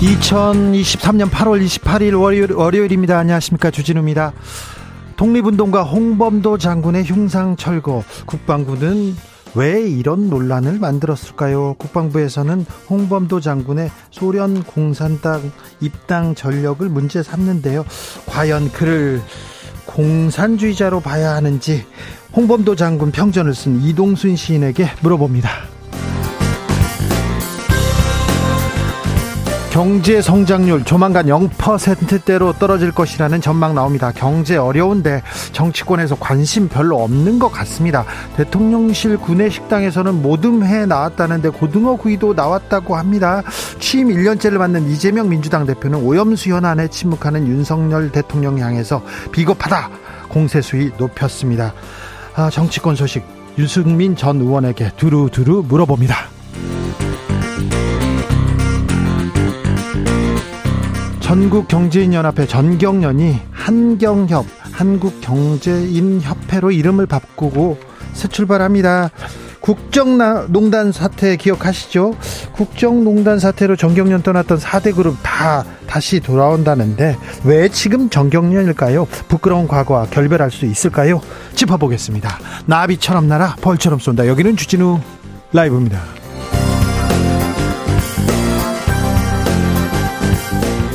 2023년 8월 28일 월요일, 월요일입니다. 안녕하십니까. 주진우입니다. 독립운동가 홍범도 장군의 흉상 철거. 국방부는 왜 이런 논란을 만들었을까요? 국방부에서는 홍범도 장군의 소련 공산당 입당 전력을 문제 삼는데요. 과연 그를 공산주의자로 봐야 하는지 홍범도 장군 평전을 쓴 이동순 시인에게 물어봅니다. 경제 성장률 조만간 0%대로 떨어질 것이라는 전망 나옵니다. 경제 어려운데 정치권에서 관심 별로 없는 것 같습니다. 대통령실 구내식당에서는 모듬회 나왔다는데 고등어 구이도 나왔다고 합니다. 취임 1년째를 맞는 이재명 민주당 대표는 오염수 현안에 침묵하는 윤석열 대통령 향해서 비겁하다 공세 수위 높였습니다. 아, 정치권 소식 유승민 전 의원에게 두루두루 물어봅니다. 전국경제인연합회 전경련이 한경협 한국경제인협회로 이름을 바꾸고 새 출발합니다. 국정농단 사태 기억하시죠? 국정농단 사태로 정경련 떠났던 4대 그룹 다 다시 돌아온다는데 왜 지금 정경련일까요? 부끄러운 과거와 결별할 수 있을까요? 짚어보겠습니다. 나비처럼 날아 벌처럼 쏜다. 여기는 주진우 라이브입니다.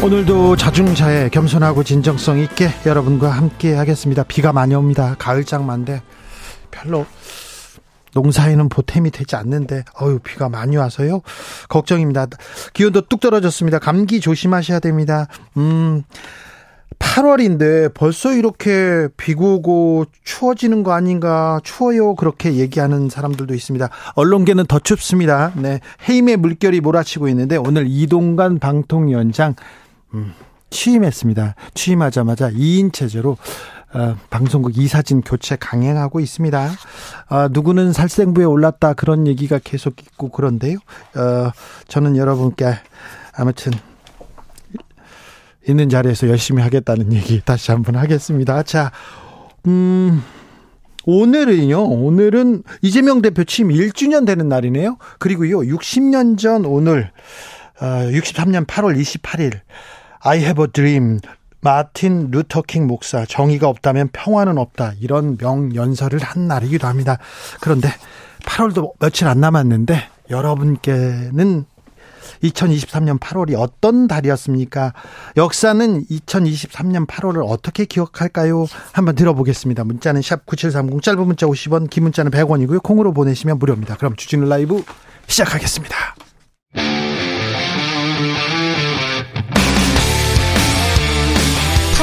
오늘도 자중자애 겸손하고 진정성 있게 여러분과 함께 하겠습니다. 비가 많이 옵니다. 가을 장마인데 별로 농사에는 보탬이 되지 않는데 어유 비가 많이 와서요. 걱정입니다. 기온도 뚝 떨어졌습니다. 감기 조심하셔야 됩니다. 음. 8월인데 벌써 이렇게 비고 오고 추워지는 거 아닌가 추워요 그렇게 얘기하는 사람들도 있습니다. 언론계는 더 춥습니다. 네 해임의 물결이 몰아치고 있는데 오늘 이동관 방통위원장 음, 취임했습니다. 취임하자마자 2인 체제로 어, 방송국 이사진 교체 강행하고 있습니다. 어, 누구는 살생부에 올랐다 그런 얘기가 계속 있고 그런데요. 어, 저는 여러분께 아무튼 있는 자리에서 열심히 하겠다는 얘기 다시 한번 하겠습니다. 자, 음, 오늘은요, 오늘은 이재명 대표 취임 1주년 되는 날이네요. 그리고요, 60년 전 오늘, 어, 63년 8월 28일, I have a dream. 마틴 루터킹 목사 정의가 없다면 평화는 없다 이런 명연설을 한 날이기도 합니다. 그런데 8월도 며칠 안 남았는데 여러분께는 2023년 8월이 어떤 달이었습니까? 역사는 2023년 8월을 어떻게 기억할까요? 한번 들어보겠습니다. 문자는 샵 9730 짧은 문자 50원 긴 문자는 100원이고요. 콩으로 보내시면 무료입니다. 그럼 주진우 라이브 시작하겠습니다.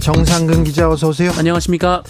정상근 기자 어서 오세요. 안녕하십니까.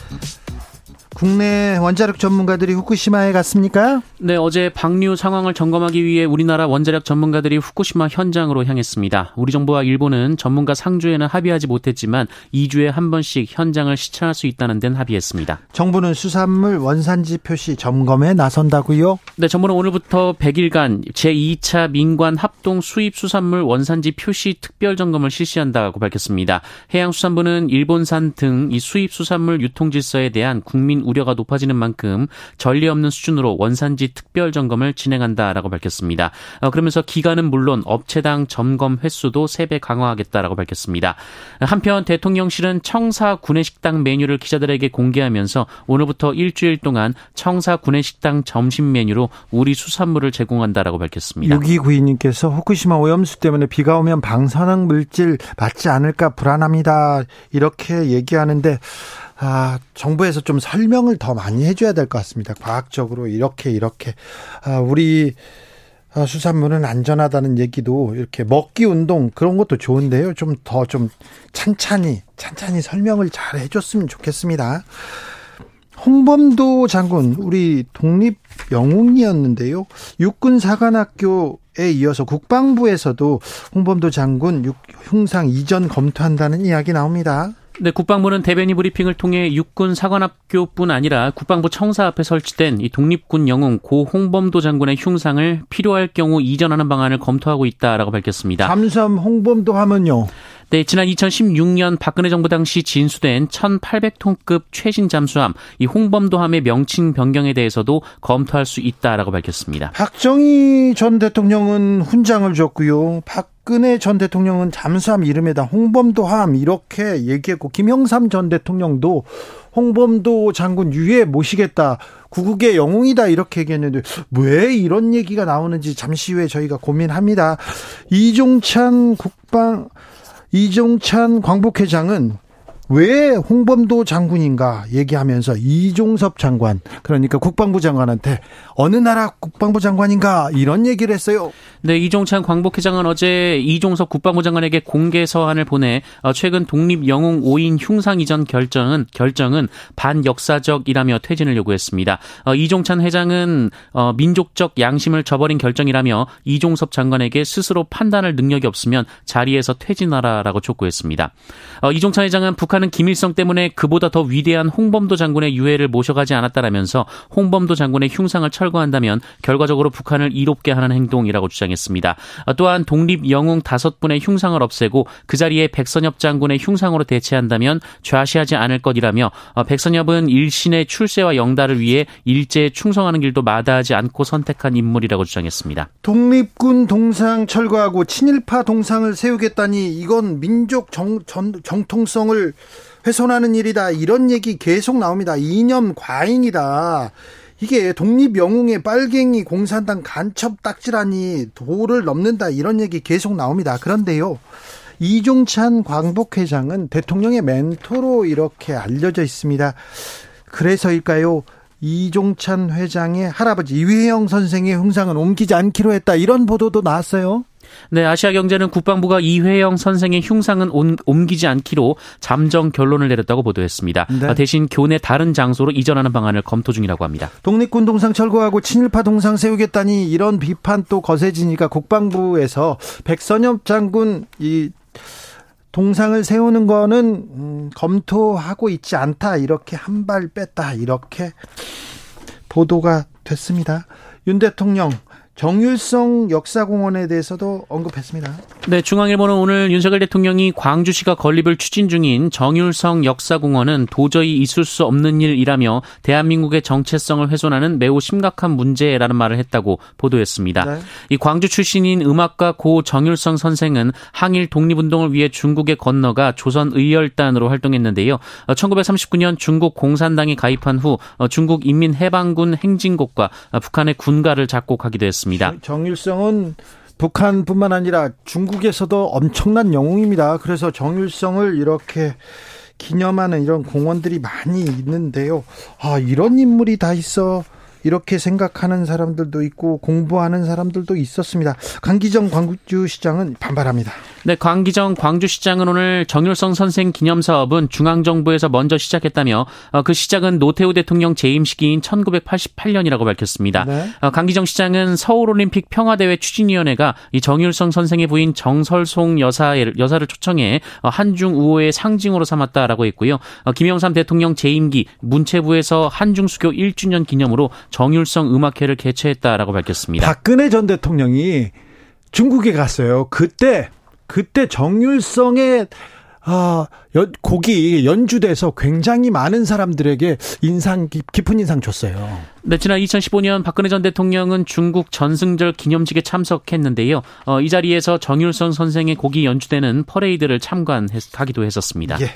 국내 원자력 전문가들이 후쿠시마에 갔습니까? 네, 어제 방류 상황을 점검하기 위해 우리나라 원자력 전문가들이 후쿠시마 현장으로 향했습니다. 우리 정부와 일본은 전문가 상주에는 합의하지 못했지만 2주에 한 번씩 현장을 시찰할 수 있다는 데는 합의했습니다. 정부는 수산물 원산지 표시 점검에 나선다고요? 네, 정부는 오늘부터 100일간 제2차 민관 합동 수입 수산물 원산지 표시 특별 점검을 실시한다고 밝혔습니다. 해양수산부는 일본산 등 이 수입 수산물 유통 질서에 대한 국민 우려가 높아지는 만큼 전례 없는 수준으로 원산지 특별 점검을 진행한다라고 밝혔습니다. 어, 그러면서 기간은 물론 업체당 점검 횟수도 3배 강화하겠다라고 밝혔습니다. 한편 대통령실은 청사 구내식당 메뉴를 기자들에게 공개하면서 오늘부터 일주일 동안 청사 구내식당 점심 메뉴로 우리 수산물을 제공한다라고 밝혔습니다. 6292님께서 후쿠시마 오염수 때문에 비가 오면 방사능 물질 맞지 않을까 불안합니다. 이렇게 얘기하는데 아, 정부에서 좀 설명을 더 많이 해줘야 될 것 같습니다. 과학적으로 이렇게 이렇게 아, 우리 아, 수산물은 안전하다는 얘기도 이렇게 먹기 운동 그런 것도 좋은데요. 좀 더좀 좀 찬찬히 찬찬히 설명을 잘 해줬으면 좋겠습니다. 홍범도 장군 우리 독립 영웅이었는데요. 육군 사관학교에 이어서 국방부에서도 홍범도 장군 흉상 이전 검토한다는 이야기 나옵니다. 네, 국방부는 대변인 브리핑을 통해 육군 사관학교뿐 아니라 국방부 청사 앞에 설치된 이 독립군 영웅 고 홍범도 장군의 흉상을 필요할 경우 이전하는 방안을 검토하고 있다라고 밝혔습니다. 잠수함 홍범도 하면요. 네, 지난 2016년 박근혜 정부 당시 진수된 1,800톤급 최신 잠수함 이 홍범도함의 명칭 변경에 대해서도 검토할 수 있다라고 밝혔습니다. 박정희 전 대통령은 훈장을 줬고요. 박 근혜 전 대통령은 잠수함 이름에다 홍범도함 이렇게 얘기했고 김영삼 전 대통령도 홍범도 장군 유해 모시겠다. 구국의 영웅이다 이렇게 얘기했는데 왜 이런 얘기가 나오는지 잠시 후에 저희가 고민합니다. 이종찬 국방 이종찬 광복회장은 왜 홍범도 장군인가 얘기하면서 이종섭 장관 그러니까 국방부 장관한테 어느 나라 국방부 장관인가 이런 얘기를 했어요. 네, 이종찬 광복회장은 어제 이종섭 국방부 장관에게 공개 서한을 보내 어, 최근 독립 영웅 5인 흉상 이전 결정은 결정은 반역사적이라며 퇴진을 요구했습니다. 어, 이종찬 회장은 어, 민족적 양심을 저버린 결정이라며 이종섭 장관에게 스스로 판단할 능력이 없으면 자리에서 퇴진하라라고 촉구했습니다. 이종찬 회장은 북한 북한은 김일성 때문에 그보다 더 위대한 홍범도 장군의 유해를 모셔가지 않았다라면서 홍범도 장군의 흉상을 철거한다면 결과적으로 북한을 이롭게 하는 행동이라고 주장했습니다. 또한 독립 영웅 다섯 분의 흉상을 없애고 그 자리에 백선엽 장군의 흉상으로 대체한다면 좌시하지 않을 것이라며 백선엽은 일신의 출세와 영달을 위해 일제에 충성하는 길도 마다하지 않고 선택한 인물이라고 주장했습니다. 독립군 동상 철거하고 친일파 동상을 세우겠다니 이건 민족 정, 정, 정통성을 훼손하는 일이다. 이런 얘기 계속 나옵니다. 이념 과잉이다. 이게 독립 영웅의 빨갱이 공산당 간첩 딱지라니 도를 넘는다. 이런 얘기 계속 나옵니다. 그런데요. 이종찬 광복회장은 대통령의 멘토로 이렇게 알려져 있습니다. 그래서일까요? 이종찬 회장의 할아버지 이회영 선생의 흥상은 옮기지 않기로 했다. 이런 보도도 나왔어요. 네, 아시아경제는 국방부가 이회영 선생의 흉상은 옮기지 않기로 잠정 결론을 내렸다고 보도했습니다. 네. 아, 대신 교내 다른 장소로 이전하는 방안을 검토 중이라고 합니다. 독립군 동상 철거하고 친일파 동상 세우겠다니 이런 비판 또 거세지니까 국방부에서 백선엽 장군 이 동상을 세우는 거는 음, 검토하고 있지 않다 이렇게 한 발 뺐다 이렇게 보도가 됐습니다. 윤 대통령 정율성 역사공원에 대해서도 언급했습니다. 네, 중앙일보는 오늘 윤석열 대통령이 광주시가 건립을 추진 중인 정율성 역사공원은 도저히 있을 수 없는 일이라며 대한민국의 정체성을 훼손하는 매우 심각한 문제라는 말을 했다고 보도했습니다. 네. 이 광주 출신인 음악가 고 정율성 선생은 항일 독립운동을 위해 중국에 건너가 조선 의열단으로 활동했는데요. 1939년 중국 공산당에 가입한 후 중국 인민해방군 행진곡과 북한의 군가를 작곡하기도 했습니다. 있습니다. 정일성은 북한뿐만 아니라 중국에서도 엄청난 영웅입니다. 그래서 정일성을 이렇게 기념하는 이런 공원들이 많이 있는데요. 아, 이런 인물이 다 있어. 이렇게 생각하는 사람들도 있고 공부하는 사람들도 있었습니다. 강기정 광주시장은 반발합니다. 네, 광기정 광주시장은 오늘 정율성 선생 기념 사업은 중앙정부에서 먼저 시작했다며 어, 그 시작은 노태우 대통령 재임 시기인 1988년이라고 밝혔습니다. 네. 어, 강기정 시장은 서울올림픽 평화대회 추진위원회가 이 정율성 선생의 부인 정설송 여사 여사를 초청해 어, 한중 우호의 상징으로 삼았다라고 했고요. 김영삼 대통령 재임기 문체부에서 한중 수교 1주년 기념으로 정율성 음악회를 개최했다라고 밝혔습니다. 박근혜 전 대통령이 중국에 갔어요. 그때 그때 정율성의 아, 연, 곡이 연주돼서 굉장히 많은 사람들에게 인상 깊은 인상 줬어요. 네, 지난 2015년 박근혜 전 대통령은 중국 전승절 기념식에 참석했는데요. 어, 이 자리에서 정율선 선생의 곡이 연주되는 퍼레이드를 참관하기도 했었습니다. 예.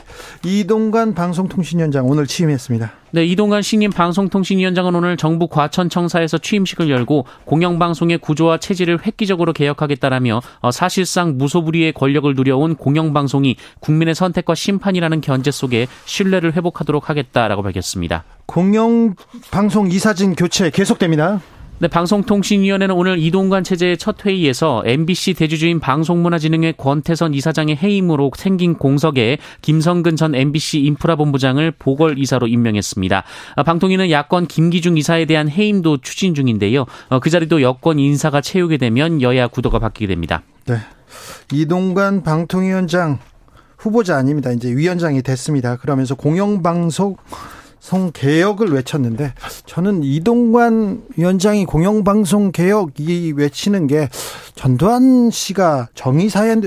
이동관 방송통신위원장 오늘 취임했습니다. 네, 이동관 신임 방송통신위원장은 오늘 정부 과천청사에서 취임식을 열고 공영방송의 구조와 체질을 획기적으로 개혁하겠다라며 어, 사실상 무소불위의 권력을 누려온 공영방송이 국민의 선택과 심판이라는 견제 속에 신뢰를 회복하도록 하겠다라고 밝혔습니다. 공영 방송 이사진 교체 계속됩니다. 네, 방송통신위원회는 오늘 이동관 체제의 첫 회의에서 MBC 대주주인 방송문화진흥회 권태선 이사장의 해임으로 생긴 공석에 김성근 전 MBC 인프라본부장을 보궐이사로 임명했습니다. 아, 방통위는 야권 김기중 이사에 대한 해임도 추진 중인데요. 어, 그 자리도 여권 인사가 채우게 되면 여야 구도가 바뀌게 됩니다. 네. 이동관 방통위원장 후보자 아닙니다. 이제 위원장이 됐습니다. 그러면서 공영방송 성 개혁을 외쳤는데 저는 이동관 위원장이 공영방송 개혁 이 외치는 게 전두환 씨가 정의사회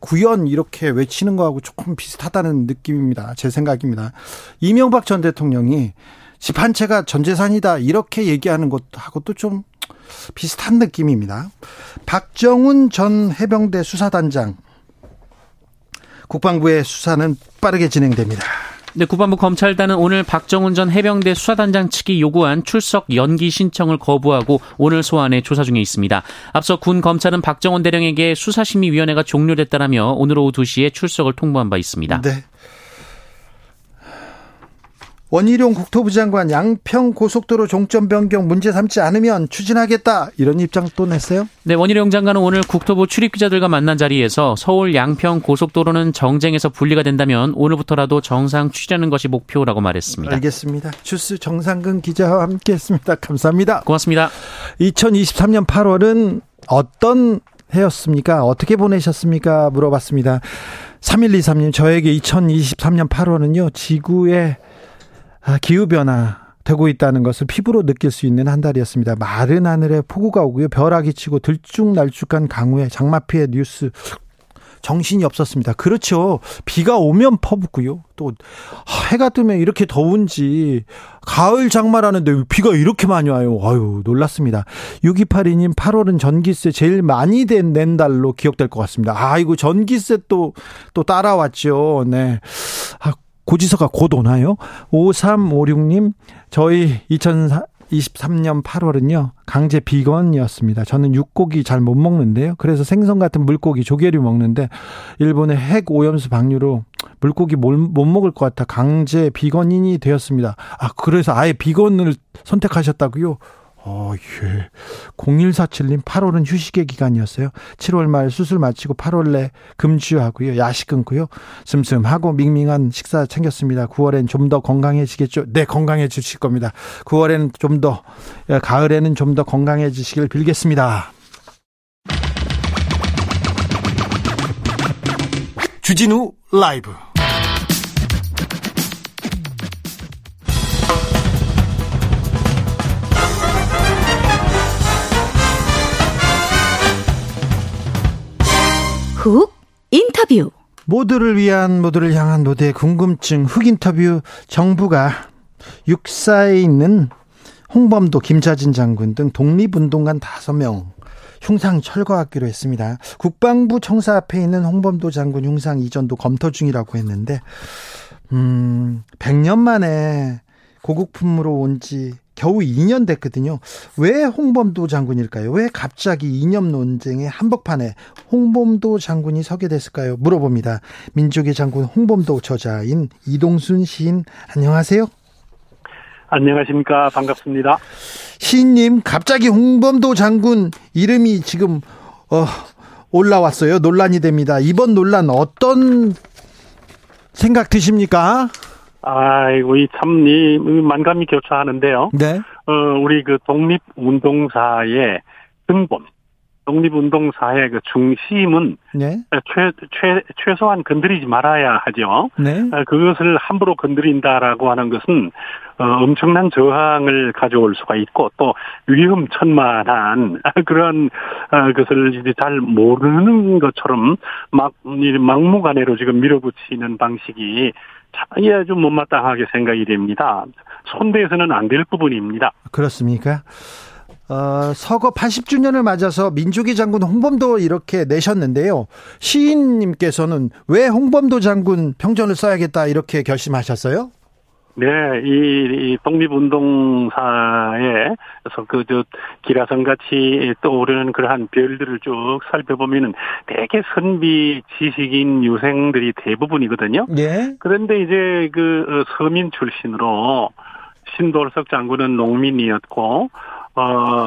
구현 이렇게 외치는 거하고 조금 비슷하다는 느낌입니다. 제 생각입니다. 이명박 전 대통령이 집 한 채가 전 재산이다 이렇게 얘기하는 것하고도 좀 비슷한 느낌입니다. 박정훈 전 해병대 수사단장 국방부의 수사는 빠르게 진행됩니다. 네, 국방부 검찰단은 오늘 박정훈 전 해병대 수사단장 측이 요구한 출석 연기 신청을 거부하고 오늘 소환해 조사 중에 있습니다. 앞서 군 검찰은 박정훈 대령에게 수사심의위원회가 종료됐다라며 오늘 오후 2시에 출석을 통보한 바 있습니다. 네. 원희룡 국토부 장관 양평 고속도로 종점 변경 문제 삼지 않으면 추진하겠다 이런 입장 또 냈어요? 네, 원희룡 장관은 오늘 국토부 출입 기자들과 만난 자리에서 서울 양평 고속도로는 정쟁에서 분리가 된다면 오늘부터라도 정상 추진하는 것이 목표라고 말했습니다. 알겠습니다. 주스 정상근 기자와 함께했습니다. 감사합니다. 고맙습니다. 2023년 8월은 어떤 해였습니까? 어떻게 보내셨습니까? 물어봤습니다. 3123님, 저에게 2023년 8월은요, 지구의 아, 기후변화 되고 있다는 것을 피부로 느낄 수 있는 한 달이었습니다. 마른 하늘에 폭우가 오고요. 벼락이 치고 들쭉날쭉한 강우에 장마 피해 뉴스 정신이 없었습니다. 그렇죠. 비가 오면 퍼붓고요. 또 해가 뜨면 이렇게 더운지 가을 장마라는데 비가 이렇게 많이 와요. 아유 놀랐습니다. 6282님 8월은 전기세 제일 많이 낸 달로 기억될 것 같습니다. 아이고 전기세 또 또 따라왔죠. 네. 아, 고지서가 곧 오나요? 5356님, 저희 2023년 8월은요, 강제 비건이었습니다. 저는 육고기 잘 못 먹는데요. 그래서 생선 같은 물고기, 조개류 먹는데, 일본의 핵 오염수 방류로 물고기 못 먹을 것 같아 강제 비건인이 되었습니다. 아, 그래서 아예 비건을 선택하셨다고요? 어, 예. 0147님, 8월은 휴식의 기간이었어요. 7월 말 수술 마치고 8월 내 금주하고요. 야식 끊고요. 슴슴하고 밍밍한 식사 챙겼습니다. 9월엔 좀 더 건강해지겠죠? 네, 건강해지실 겁니다. 9월에는 좀 더, 예, 가을에는 좀 더 건강해지시길 빌겠습니다. 주진우 라이브 훅 인터뷰 모두를 위한 모두를 향한 모두의 궁금증 훅 인터뷰 정부가 육사에 있는 홍범도 김자진 장군 등 독립운동가 5명 흉상 철거하기로 했습니다. 국방부 청사 앞에 있는 홍범도 장군 흉상 이전도 검토 중이라고 했는데 음 100년 만에 고국품으로 온 지 겨우 2년 됐거든요. 왜 홍범도 장군일까요? 왜 갑자기 이념 논쟁의 한복판에 홍범도 장군이 서게 됐을까요? 물어봅니다. 민족의 장군 홍범도 저자인 이동순 시인 안녕하세요. 안녕하십니까. 반갑습니다. 시인님, 갑자기 홍범도 장군 이름이 지금 어, 올라왔어요. 논란이 됩니다. 이번 논란 어떤 생각 드십니까? 아이고, 이 참, 이, 만감이 교차하는데요. 네. 어, 우리 그 독립운동사의 근본, 독립운동사의 그 중심은 네. 최, 최, 최소한 건드리지 말아야 하죠. 네. 어, 그것을 함부로 건드린다라고 하는 것은 어, 엄청난 저항을 가져올 수가 있고 또 위험천만한 그런 어, 것을 이제 잘 모르는 것처럼 막이 막무가내로 지금 밀어붙이는 방식이 참 아주 못마땅하게 생각이 됩니다. 손대서는 안 될 부분입니다. 그렇습니까? 어, 서거 80주년을 맞아서 민주기 장군 홍범도 이렇게 내셨는데요. 시인님께서는 왜 홍범도 장군 평전을 써야겠다 이렇게 결심하셨어요? 네, 이, 이 독립운동사에, 서 그, 저, 기라성 같이 떠오르는 그러한 별들을 쭉 살펴보면은 대개 선비 지식인 유생들이 대부분이거든요. 예. 그런데 이제 그 어, 서민 출신으로 신돌석 장군은 농민이었고, 어,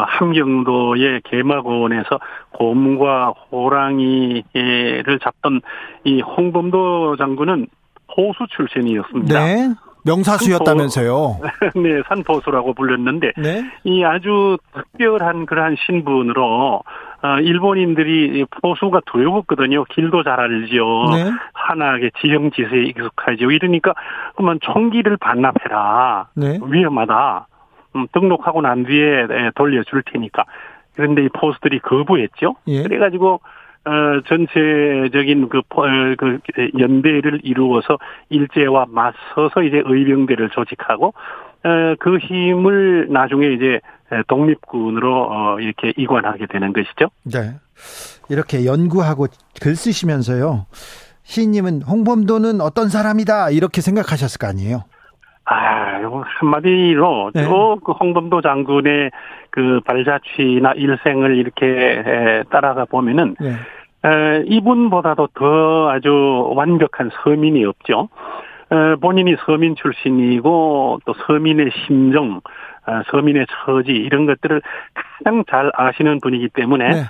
함경도의 개마고원에서 곰과 호랑이를 잡던 이 홍범도 장군은 포수 출신이었습니다. 네. 명사수였다면서요. 네, 산포수라고 불렸는데 네. 이 아주 특별한 그러한 신분으로 어, 일본인들이 포수가 두려웠거든요. 길도 잘 알죠. 네. 환하게 지형지세에 익숙하죠. 이러니까 그러면 총기를 반납해라. 네. 위험하다. 음, 등록하고 난 뒤에 에, 돌려줄 테니까. 그런데 이 포수들이 거부했죠. 예. 그래가지고 어, 전체적인 그, 포- 어, 그 연대를 이루어서 일제와 맞서서 이제 의병대를 조직하고 어, 그 힘을 나중에 이제 독립군으로 어, 이렇게 이관하게 되는 것이죠. 네. 이렇게 연구하고 글 쓰시면서요. 시인님은 홍범도는 어떤 사람이다 이렇게 생각하셨을 거 아니에요? 아, 한마디로 네. 쭉그 홍범도 장군의 그 발자취나 일생을 이렇게 에, 따라가 보면은 네. 에, 이분보다도 더 아주 완벽한 서민이 없죠. 에, 본인이 서민 출신이고 또 서민의 심정, 아, 서민의 처지 이런 것들을 가장 잘 아시는 분이기 때문에 네.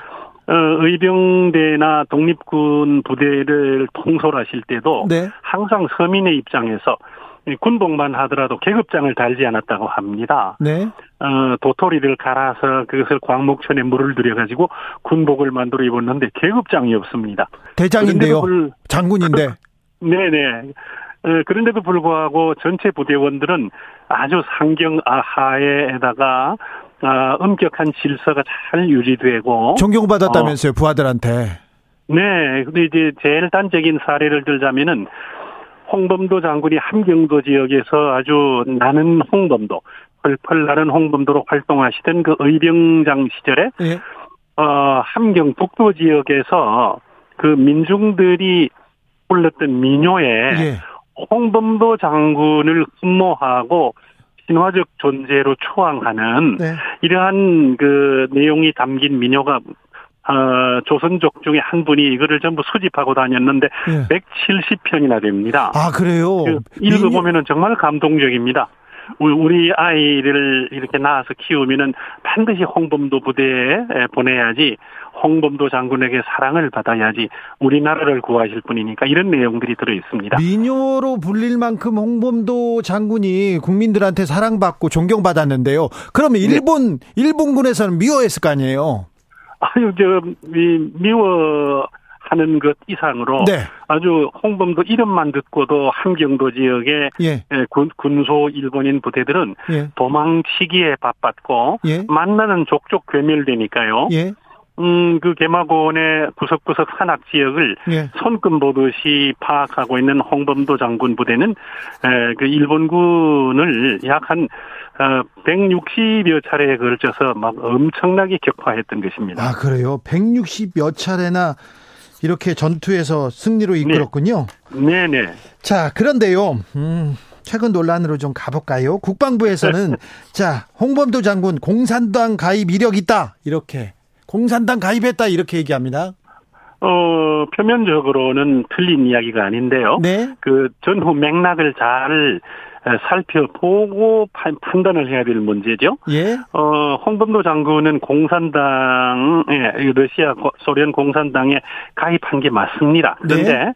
어, 의병대나 독립군 부대를 통솔하실 때도 네. 항상 서민의 입장에서 이 군복만 하더라도 계급장을 달지 않았다고 합니다. 네. 어, 도토리를 갈아서 그것을 광목천에 물을 들여가지고 군복을 만들어 입었는데 계급장이 없습니다. 대장인데요. 불- 장군인데. 네네. 어, 그런데도 불구하고 전체 부대원들은 아주 상경하하에다가 아, 엄격한 질서가 잘 유지되고 존경받았다면서요, 부하들한테. 네, 근데 이제 제일 단적인 사례를 들자면은 홍범도 장군이 함경도 지역에서 아주 나는 홍범도, 펄펄 나는 홍범도로 활동하시던 그 의병장 시절에 예. 어 함경 북도 지역에서 그 민중들이 불렀던 민요에 예. 홍범도 장군을 흠모하고 신화적 존재로 초항하는 네. 이러한 그 내용이 담긴 민요가 어, 조선족 중에 한 분이 이거를 전부 수집하고 다녔는데 예. 170편이나 됩니다. 아, 그래요? 그 읽어보면은 정말 감동적입니다. 우리- 아이를 이렇게 낳아서 키우면은 반드시 홍범도 부대에 보내야지 홍범도 장군에게 사랑을 받아야지 우리나라를 구하실 분이니까 이런 내용들이 들어 있습니다. 미녀로 불릴 만큼 홍범도 장군이 국민들한테 사랑받고 존경받았는데요. 그러면 일본 일본군에서는 미워했을 거 아니에요. 아유 저 미, 미워 하는 것 이상으로 네. 아주 홍범도 이름만 듣고도 함경도 지역의 예. 예, 군, 군소 일본인 부대들은 예. 도망치기에 바빴고 예. 만나는 족족 괴멸되니까요. 예. 음, 그 개마고원의 구석구석 산악 지역을 예. 손금 보듯이 파악하고 있는 홍범도 장군 부대는 에, 그 일본군을 약한 어, 160여 차례에 걸쳐서 막 엄청나게 격파했던 것입니다. 아, 그래요. 160몇 차례나 이렇게 전투에서 승리로 이끌었군요. 네네. 자, 그런데요. 음, 최근 논란으로 좀 가볼까요? 국방부에서는 자, 홍범도 장군 공산당 가입 이력 있다. 이렇게. 공산당 가입했다. 이렇게 얘기합니다. 어, 표면적으로는 틀린 이야기가 아닌데요. 네. 그 전후 맥락을 잘 에, 살펴보고 판- 판단을 해야 될 문제죠. 예. 어, 홍범도 장군은 공산당, 예, 이 러시아 고- 소련 공산당에 가입한 게 맞습니다. 그런데 네.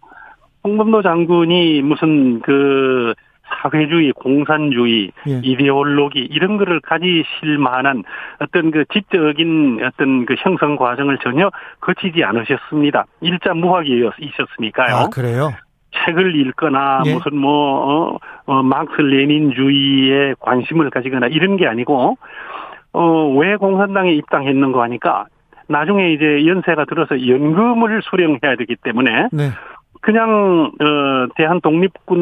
홍범도 장군이 무슨 그 사회주의, 공산주의, 예. 이데올로기 이런 거를 가지실 만한 어떤 그 지적인 어떤 그 형성 과정을 전혀 거치지 않으셨습니다. 일자 무학이셨으니까요. 아, 그래요? 책을 읽거나 예. 무슨 뭐 어, 어, 막스 레닌주의에 관심을 가지거나 이런 게 아니고 어, 왜 공산당에 입당했는 거 하니까 나중에 이제 연세가 들어서 연금을 수령해야 되기 때문에 네. 그냥 어, 대한 독립군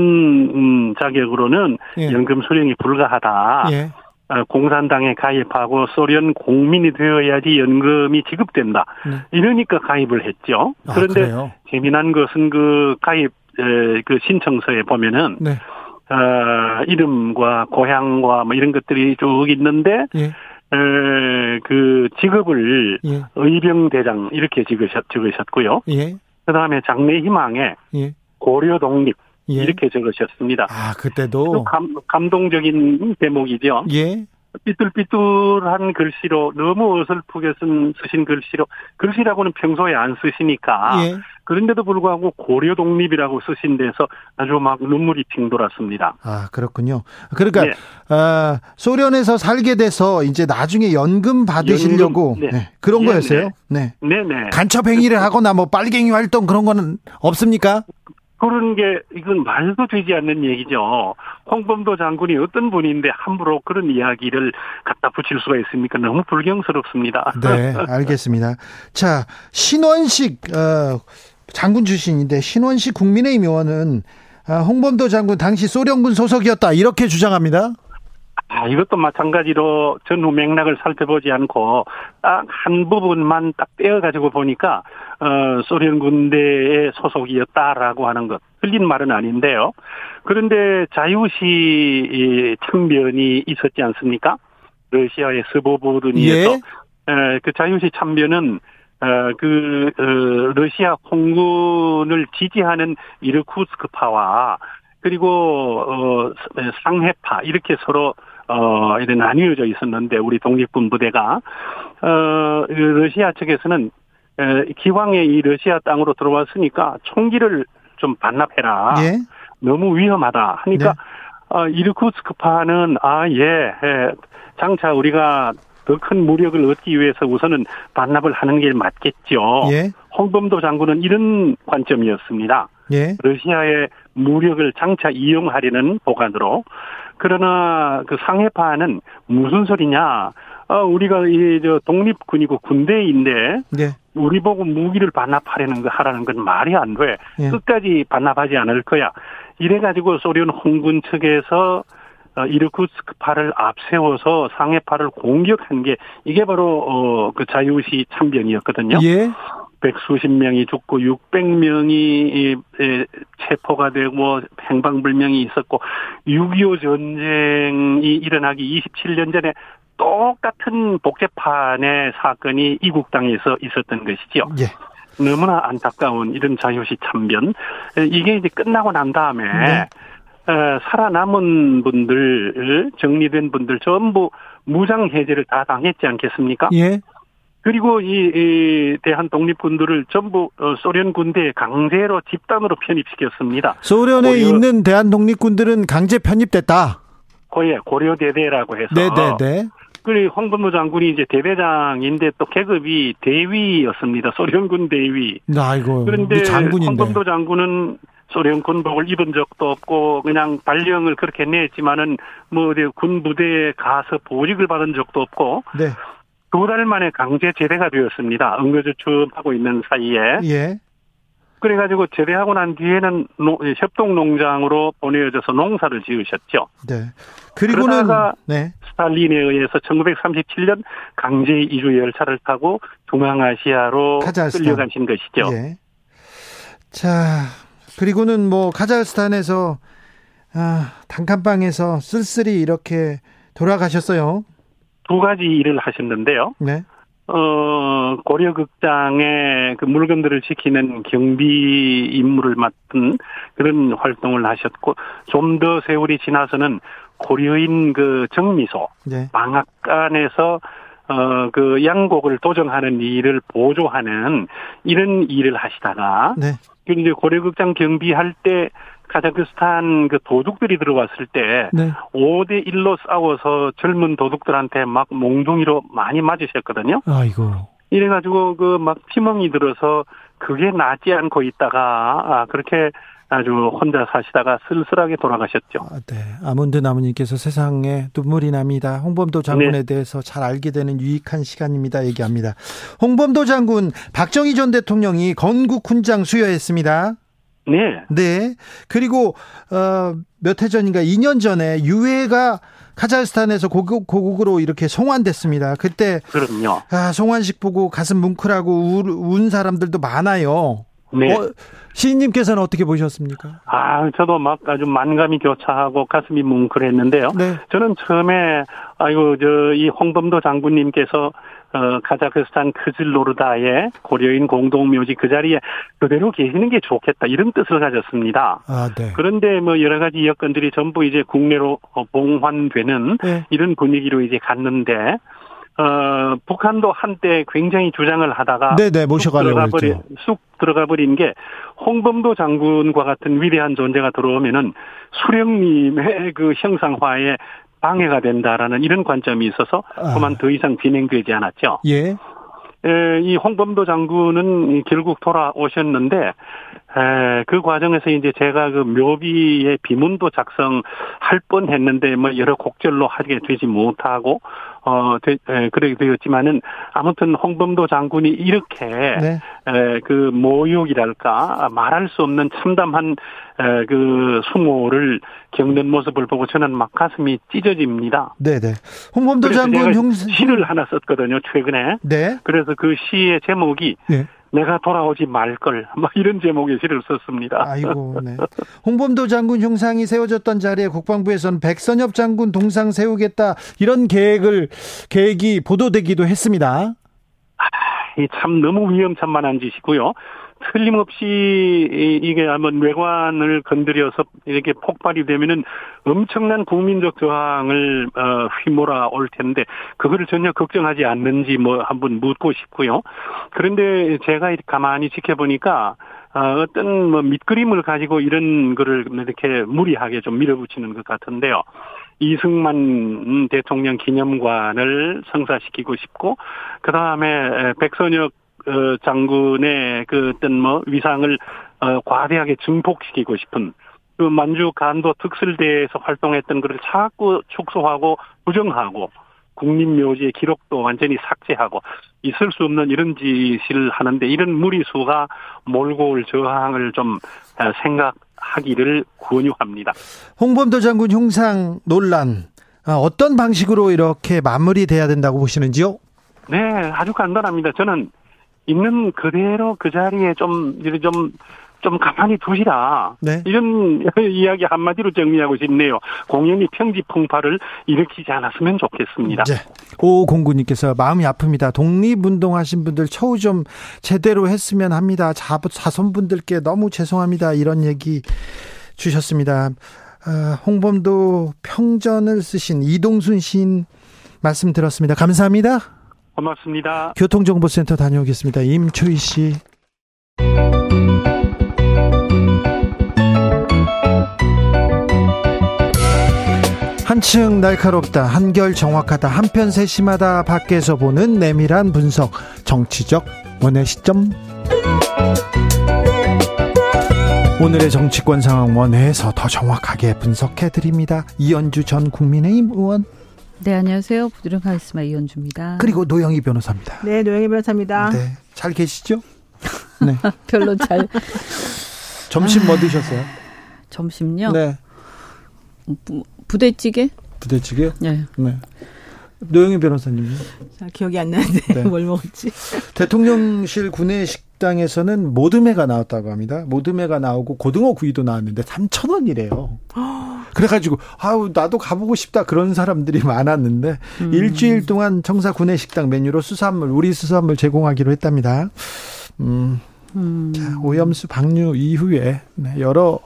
음, 자격으로는 예. 연금 수령이 불가하다. 예. 어, 공산당에 가입하고 소련 국민이 되어야지 연금이 지급된다. 네. 이러니까 가입을 했죠. 아, 그런데 그래요? 재미난 것은 그 가입 에, 그 신청서에 보면은 네. 어, 이름과 고향과 뭐 이런 것들이 쭉 있는데 예. 에, 그 직업을 예. 의병대장 이렇게 적으셨, 적으셨고요. 예. 그 다음에 장래 희망에 예. 고려 독립 예. 이렇게 적으셨습니다. 아, 또 그때도 감, 감동적인 대목이죠. 예. 삐뚤삐뚤한 글씨로 너무 어설프게 쓴 쓰신 글씨로 글씨라고는 평소에 안 쓰시니까 예. 그런데도 불구하고 고려 독립이라고 쓰신 데서 아주 막 눈물이 핑 돌았습니다. 아, 그렇군요. 그러니까 네. 아, 소련에서 살게 돼서 이제 나중에 연금 받으시려고 연금, 네. 네, 그런 네, 거였어요. 네. 네네. 간첩 행위를 하거나 뭐 빨갱이 활동 그런 거는 없습니까? 그런 게 이건 말도 되지 않는 얘기죠. 홍범도 장군이 어떤 분인데 함부로 그런 이야기를 갖다 붙일 수가 있습니까? 너무 불경스럽습니다. 네, 알겠습니다. 자, 신원식 어, 장군 출신인데 신원식 국민의힘 의원은 아, 홍범도 장군 당시 소련군 소속이었다 이렇게 주장합니다. 아, 이것도 마찬가지로 전후 맥락을 살펴보지 않고 딱 한 부분만 딱 떼어가지고 보니까 어, 소련 군대의 소속이었다라고 하는 것 틀린 말은 아닌데요. 그런데 자유시 이 참변이 있었지 않습니까? 러시아의 스보보드니에서 에, 그 자유시 참변은 어, 그 어, 러시아 공군을 지지하는 이르쿠스크파와 그리고 어, 상해파 이렇게 서로 어, 이렇게 나뉘어져 있었는데, 우리 독립군 부대가, 어, 그 러시아 측에서는, 에, 기왕에 이 러시아 땅으로 들어왔으니까 총기를 좀 반납해라. 예. 너무 위험하다. 하니까, 네. 어, 이르쿠스크파는, 아, 예, 예, 장차 우리가 더 큰 무력을 얻기 위해서 우선은 반납을 하는 게 맞겠죠. 예. 홍범도 장군은 이런 관점이었습니다. 예. 러시아의 무력을 장차 이용하려는 보관으로 그러나 그 상해파는 무슨 소리냐? 어, 우리가 이 저 독립군이고 군대인데 예. 우리 보고 무기를 반납하려는 거 하라는 건 말이 안 돼. 예. 끝까지 반납하지 않을 거야. 이래 가지고 소련 홍군 측에서 어, 이르쿠스크파를 앞세워서 상해파를 공격한 게 이게 바로 어, 그 자유시 참변이었거든요. 예. 백수십 명이 죽고 600명이 체포가 되고 행방불명이 있었고 6.25 전쟁이 일어나기 27년 전에 똑같은 복제판의 사건이 이국 땅에서 있었던 것이지요. 예. 너무나 안타까운 이런 자유시 참변. 이게 이제 끝나고 난 다음에 네. 어, 살아남은 분들, 정리된 분들 전부 무장 해제를 다 당했지 않겠습니까? 예. 그리고 이, 이 대한 독립군들을 전부 어, 소련 군대에 강제로 집단으로 편입시켰습니다. 소련에 고려- 있는 대한 독립군들은 강제 편입됐다. 고예 고려대대라고 해서 네, 네, 네. 그리고 홍범도 장군이 이제 대대장인데 또 계급이 대위였습니다. 소련군 대위. 아이고. 그런데 장군인데. 홍범도 장군은 소련 군복을 입은 적도 없고 그냥 발령을 그렇게 냈지만은 뭐 어디 군 부대에 가서 보직을 받은 적도 없고 네. 두달 만에 강제 제대가 되었습니다. 응급주춤하고 있는 사이에. 예. 그래가지고 제대하고 난 뒤에는 노- 협동농장으로 보내져서 농사를 지으셨죠. 네. 그리고는 네. 스탈린에 의해서 1937년 강제 이주 열차를 타고 카자흐스탄. 끌려가신 것이죠. 예. 자, 그리고는 뭐 카자흐스탄에서 아, 단칸방에서 쓸쓸히 이렇게 돌아가셨어요. 두 가지 일을 하셨는데요. 네. 어, 고려극장에 그 물건들을 지키는 경비 임무를 맡은 그런 활동을 하셨고, 좀 더 세월이 지나서는 고려인 그 정미소, 네. 방앗간에서 어, 그 양곡을 도정하는 일을 보조하는 이런 일을 하시다가, 네. 그 이제 고려극장 경비할 때 카자흐스탄 그 도둑들이 들어왔을 때 네. 5대 1로 싸워서 젊은 도둑들한테 막 몽둥이로 많이 맞으셨거든요. 아이고. 이래가지고 그 막 피멍이 들어서 그게 낫지 않고 있다가 아 그렇게 아주 혼자 사시다가 쓸쓸하게 돌아가셨죠. 아, 네. 아몬드 나무님께서 세상에 눈물이 납니다. 홍범도 장군에 네. 대해서 잘 알게 되는 유익한 시간입니다. 얘기합니다. 홍범도 장군 박정희 전 대통령이 건국 훈장 수여했습니다. 네. 네. 그리고 어, 몇 해 전인가 2년 전에 유해가 카자흐스탄에서 고국, 고국으로 이렇게 송환됐습니다. 그때 그럼요. 아, 송환식 보고 가슴 뭉클하고 우, 운 사람들도 많아요. 네. 어, 시인님께서는 어떻게 보셨습니까? 아, 저도 막 아주 만감이 교차하고 가슴이 뭉클했는데요. 네. 저는 처음에 아이고 저 이 홍범도 장군님께서 어 카자흐스탄 크질노르다의 고려인 공동묘지 그 자리에 그대로 계시는 게 좋겠다 이런 뜻을 가졌습니다. 아, 네. 그런데 뭐 여러 가지 여건들이 전부 이제 국내로 봉환되는 네. 이런 분위기로 이제 갔는데 어, 북한도 한때 굉장히 주장을 하다가 네네 모셔가려고 쑥 들어가 버린, 쑥 들어가 버린 게 홍범도 장군과 같은 위대한 존재가 들어오면은 수령님의 그 형상화에 방해가 된다라는 이런 관점이 있어서 아. 그만 더 이상 진행되지 않았죠. 예. 에, 이 홍범도 장군은 결국 돌아오셨는데 에, 그 과정에서 이제 제가 그 묘비의 비문도 작성할 뻔했는데 뭐 여러 곡절로 하게 되지 못하고 어 되, 에, 그렇게 되었지만은 아무튼 홍범도 장군이 이렇게 네. 에, 그 모욕이랄까 말할 수 없는 참담한 에, 그 수모를 겪는 모습을 보고 저는 막 가슴이 찢어집니다. 네네. 홍범도 장군 형 시를 하나 썼거든요 최근에. 네. 그래서 그 시의 제목이 네. 내가 돌아오지 말걸 막 이런 제목의 시를 썼습니다. 아이고, 네. 홍범도 장군 흉상이 세워졌던 자리에 국방부에서는 백선엽 장군 동상 세우겠다 이런 계획을 계획이 보도되기도 했습니다. 아, 참 너무 위험천만한 짓이고요. 틀림없이 이게 한번 외관을 건드려서 이렇게 폭발이 되면은 엄청난 국민적 저항을 어, 휘몰아 올 텐데 그거를 전혀 걱정하지 않는지 뭐 한번 묻고 싶고요. 그런데 제가 가만히 지켜보니까 어, 어떤 뭐 밑그림을 가지고 이런 거를 이렇게 무리하게 좀 밀어붙이는 것 같은데요. 이승만 대통령 기념관을 성사시키고 싶고 그 다음에 백선혁 어, 장군의 그 어떤 뭐 위상을 어, 과대하게 증폭시키고 싶은 그 만주 간도 특설대에서 활동했던 것을 자꾸 축소하고 부정하고 국립묘지의 기록도 완전히 삭제하고 있을 수 없는 이런 짓을 하는데 이런 무리수가 몰고 올 저항을 좀 어, 생각하기를 권유합니다. 홍범도 장군 흉상 논란 어, 어떤 방식으로 이렇게 마무리돼야 된다고 보시는지요? 네, 아주 간단합니다. 저는 있는 그대로 그 자리에 좀, 좀, 좀 가만히 두시라. 네. 이런 이야기 한마디로 정리하고 싶네요. 공연이 평지 풍파를 일으키지 않았으면 좋겠습니다. 네. 오 공구님께서 마음이 아픕니다. 독립운동하신 분들 처우 좀 제대로 했으면 합니다. 자, 자손분들께 너무 죄송합니다. 이런 얘기 주셨습니다. 아, 홍범도 평전을 쓰신 이동순 시인 말씀 들었습니다. 감사합니다. 고맙습니다. 교통정보센터 다녀오겠습니다. 임초희 씨. 한층 날카롭다, 한결 정확하다, 한편 세심하다, 밖에서 보는 내밀한 분석, 정치적 원의 시점. 오늘의 정치권 상황 원회에서 더 정확하게 분석해 드립니다. 이연주 전 국민의힘 의원. 네, 안녕하세요. 부드러운 카리스마 이현주입니다. 그리고 노영희 변호사입니다. 네, 노영희 변호사입니다. 네, 잘 계시죠? 네. 별로 잘. 점심 뭐 드셨어요? 점심요? 네. 부, 부대찌개? 부대찌개? 네. 네. 노영희 변호사님요? 자, 기억이 안 나는데 네. 뭘 먹었지? 대통령실 구내식 당에서는 모듬회가 나왔다고 합니다. 모듬회가 나오고 고등어 구이도 나왔는데 3천 원이래요. 그래가지고 아우 나도 가보고 싶다 그런 사람들이 많았는데 음. 일주일 동안 청사 구내식당 메뉴로 수산물 우리 수산물 제공하기로 했답니다. 음. 음. 자, 오염수 방류 이후에 네, 여러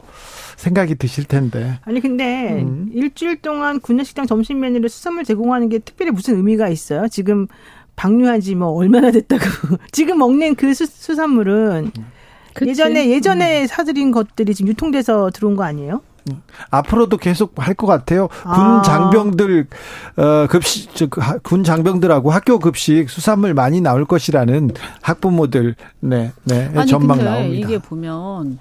생각이 드실 텐데. 아니 근데 음. 일주일 동안 구내식당 점심 메뉴로 수산물 제공하는 게 특별히 무슨 의미가 있어요? 지금 방류한 지 뭐 얼마나 됐다고. 지금 먹는 그 수, 수산물은 음. 그치? 예전에 예전에 음. 사들인 것들이 지금 유통돼서 들어온 거 아니에요? 앞으로도 계속 할 것 같아요. 군 아. 장병들 어 급식 그군 장병들하고 학교 급식 수산물 많이 나올 것이라는 학부모들 네, 네 아니, 전망 근데 나옵니다. 이게 보면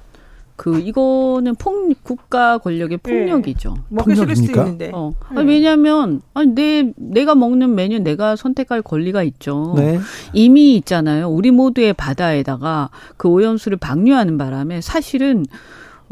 그 이거는 폭 국가 권력의 네. 폭력이죠. 네. 폭력입니까? 어. 네. 아니, 왜냐하면 아니 내 내가 먹는 메뉴 내가 선택할 권리가 있죠. 네. 이미 있잖아요. 우리 모두의 바다에다가 그 오염수를 방류하는 바람에 사실은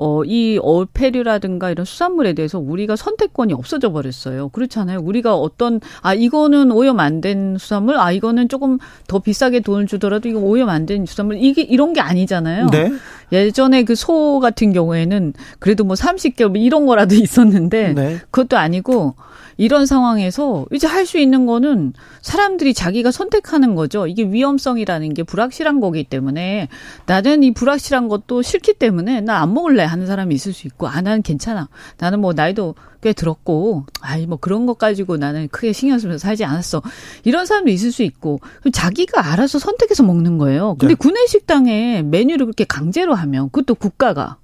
어, 이 어패류라든가 이런 수산물에 대해서 우리가 선택권이 없어져 버렸어요. 그렇잖아요. 우리가 어떤, 아, 이거는 오염 안 된 수산물, 아, 이거는 조금 더 비싸게 돈을 주더라도 이거 오염 안 된 수산물, 이게, 이런 게 아니잖아요. 네. 예전에 그 소 같은 경우에는 그래도 뭐 30개월 뭐 이런 거라도 있었는데, 네. 그것도 아니고, 이런 상황에서 이제 할 수 있는 거는 사람들이 자기가 선택하는 거죠. 이게 위험성이라는 게 불확실한 거기 때문에 나는 이 불확실한 것도 싫기 때문에 나 안 먹을래 하는 사람이 있을 수 있고 아 나는 괜찮아. 나는 뭐 나이도 꽤 들었고 아이 뭐 그런 것 가지고 나는 크게 신경 쓰면서 살지 않았어. 이런 사람도 있을 수 있고 자기가 알아서 선택해서 먹는 거예요. 근데 네. 구내식당에 메뉴를 그렇게 강제로 하면 그것도 국가가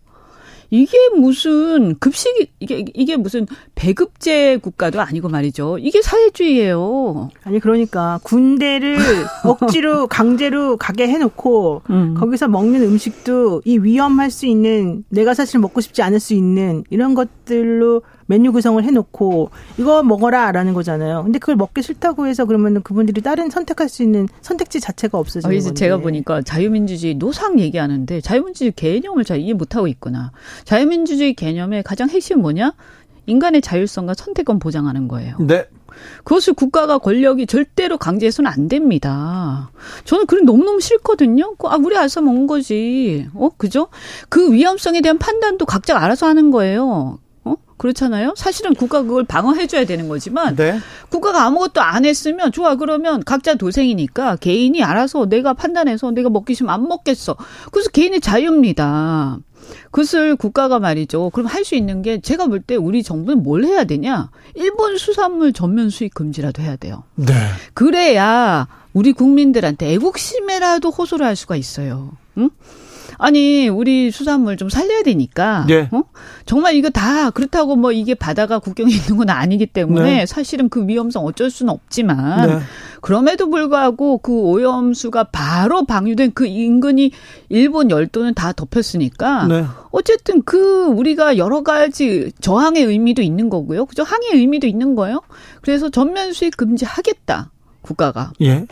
이게 무슨 급식이 이게 이게 무슨 배급제 국가도 아니고 말이죠. 이게 사회주의예요. 아니 그러니까 군대를 억지로 강제로 가게 해놓고 음. 거기서 먹는 음식도 이 위험할 수 있는 내가 사실 먹고 싶지 않을 수 있는 이런 것들로 메뉴 구성을 해놓고 이거 먹어라라는 거잖아요. 근데 그걸 먹기 싫다고 해서 그러면 그분들이 다른 선택할 수 있는 선택지 자체가 없어지는 거죠. 어, 제가 보니까 자유민주주의 노상 얘기하는데 자유민주주의 개념을 잘 이해 못하고 있구나. 자유민주주의 개념의 가장 핵심 뭐냐? 인간의 자율성과 선택권 보장하는 거예요. 네. 그것을 국가가 권력이 절대로 강제해서는 안 됩니다. 저는 그런 너무너무 싫거든요. 아, 우리 알아서 먹는 거지. 어, 그죠? 그 위험성에 대한 판단도 각자 알아서 하는 거예요. 그렇잖아요. 사실은 국가 그걸 방어해줘야 되는 거지만 네. 국가가 아무것도 안 했으면 좋아 그러면 각자 도생이니까 개인이 알아서 내가 판단해서 내가 먹기 싫으면 안 먹겠어. 그래서 개인의 자유입니다. 그것을 국가가 말이죠. 그럼 할 수 있는 게 제가 볼 때 우리 정부는 뭘 해야 되냐? 일본 수산물 전면 수입 금지라도 해야 돼요. 네. 그래야 우리 국민들한테 애국심에라도 호소를 할 수가 있어요. 응? 아니 우리 수산물 좀 살려야 되니까 네. 어? 정말 이거 다 그렇다고 뭐 이게 바다가 국경에 있는 건 아니기 때문에 네. 사실은 그 위험성 어쩔 수는 없지만 네. 그럼에도 불구하고 그 오염수가 바로 방류된 그 인근이 일본 열도는 다 덮였으니까 네. 어쨌든 그 우리가 여러 가지 저항의 의미도 있는 거고요. 그죠? 항의 의미도 있는 거예요. 그래서 전면 수입 금지하겠다. 국가가. 예.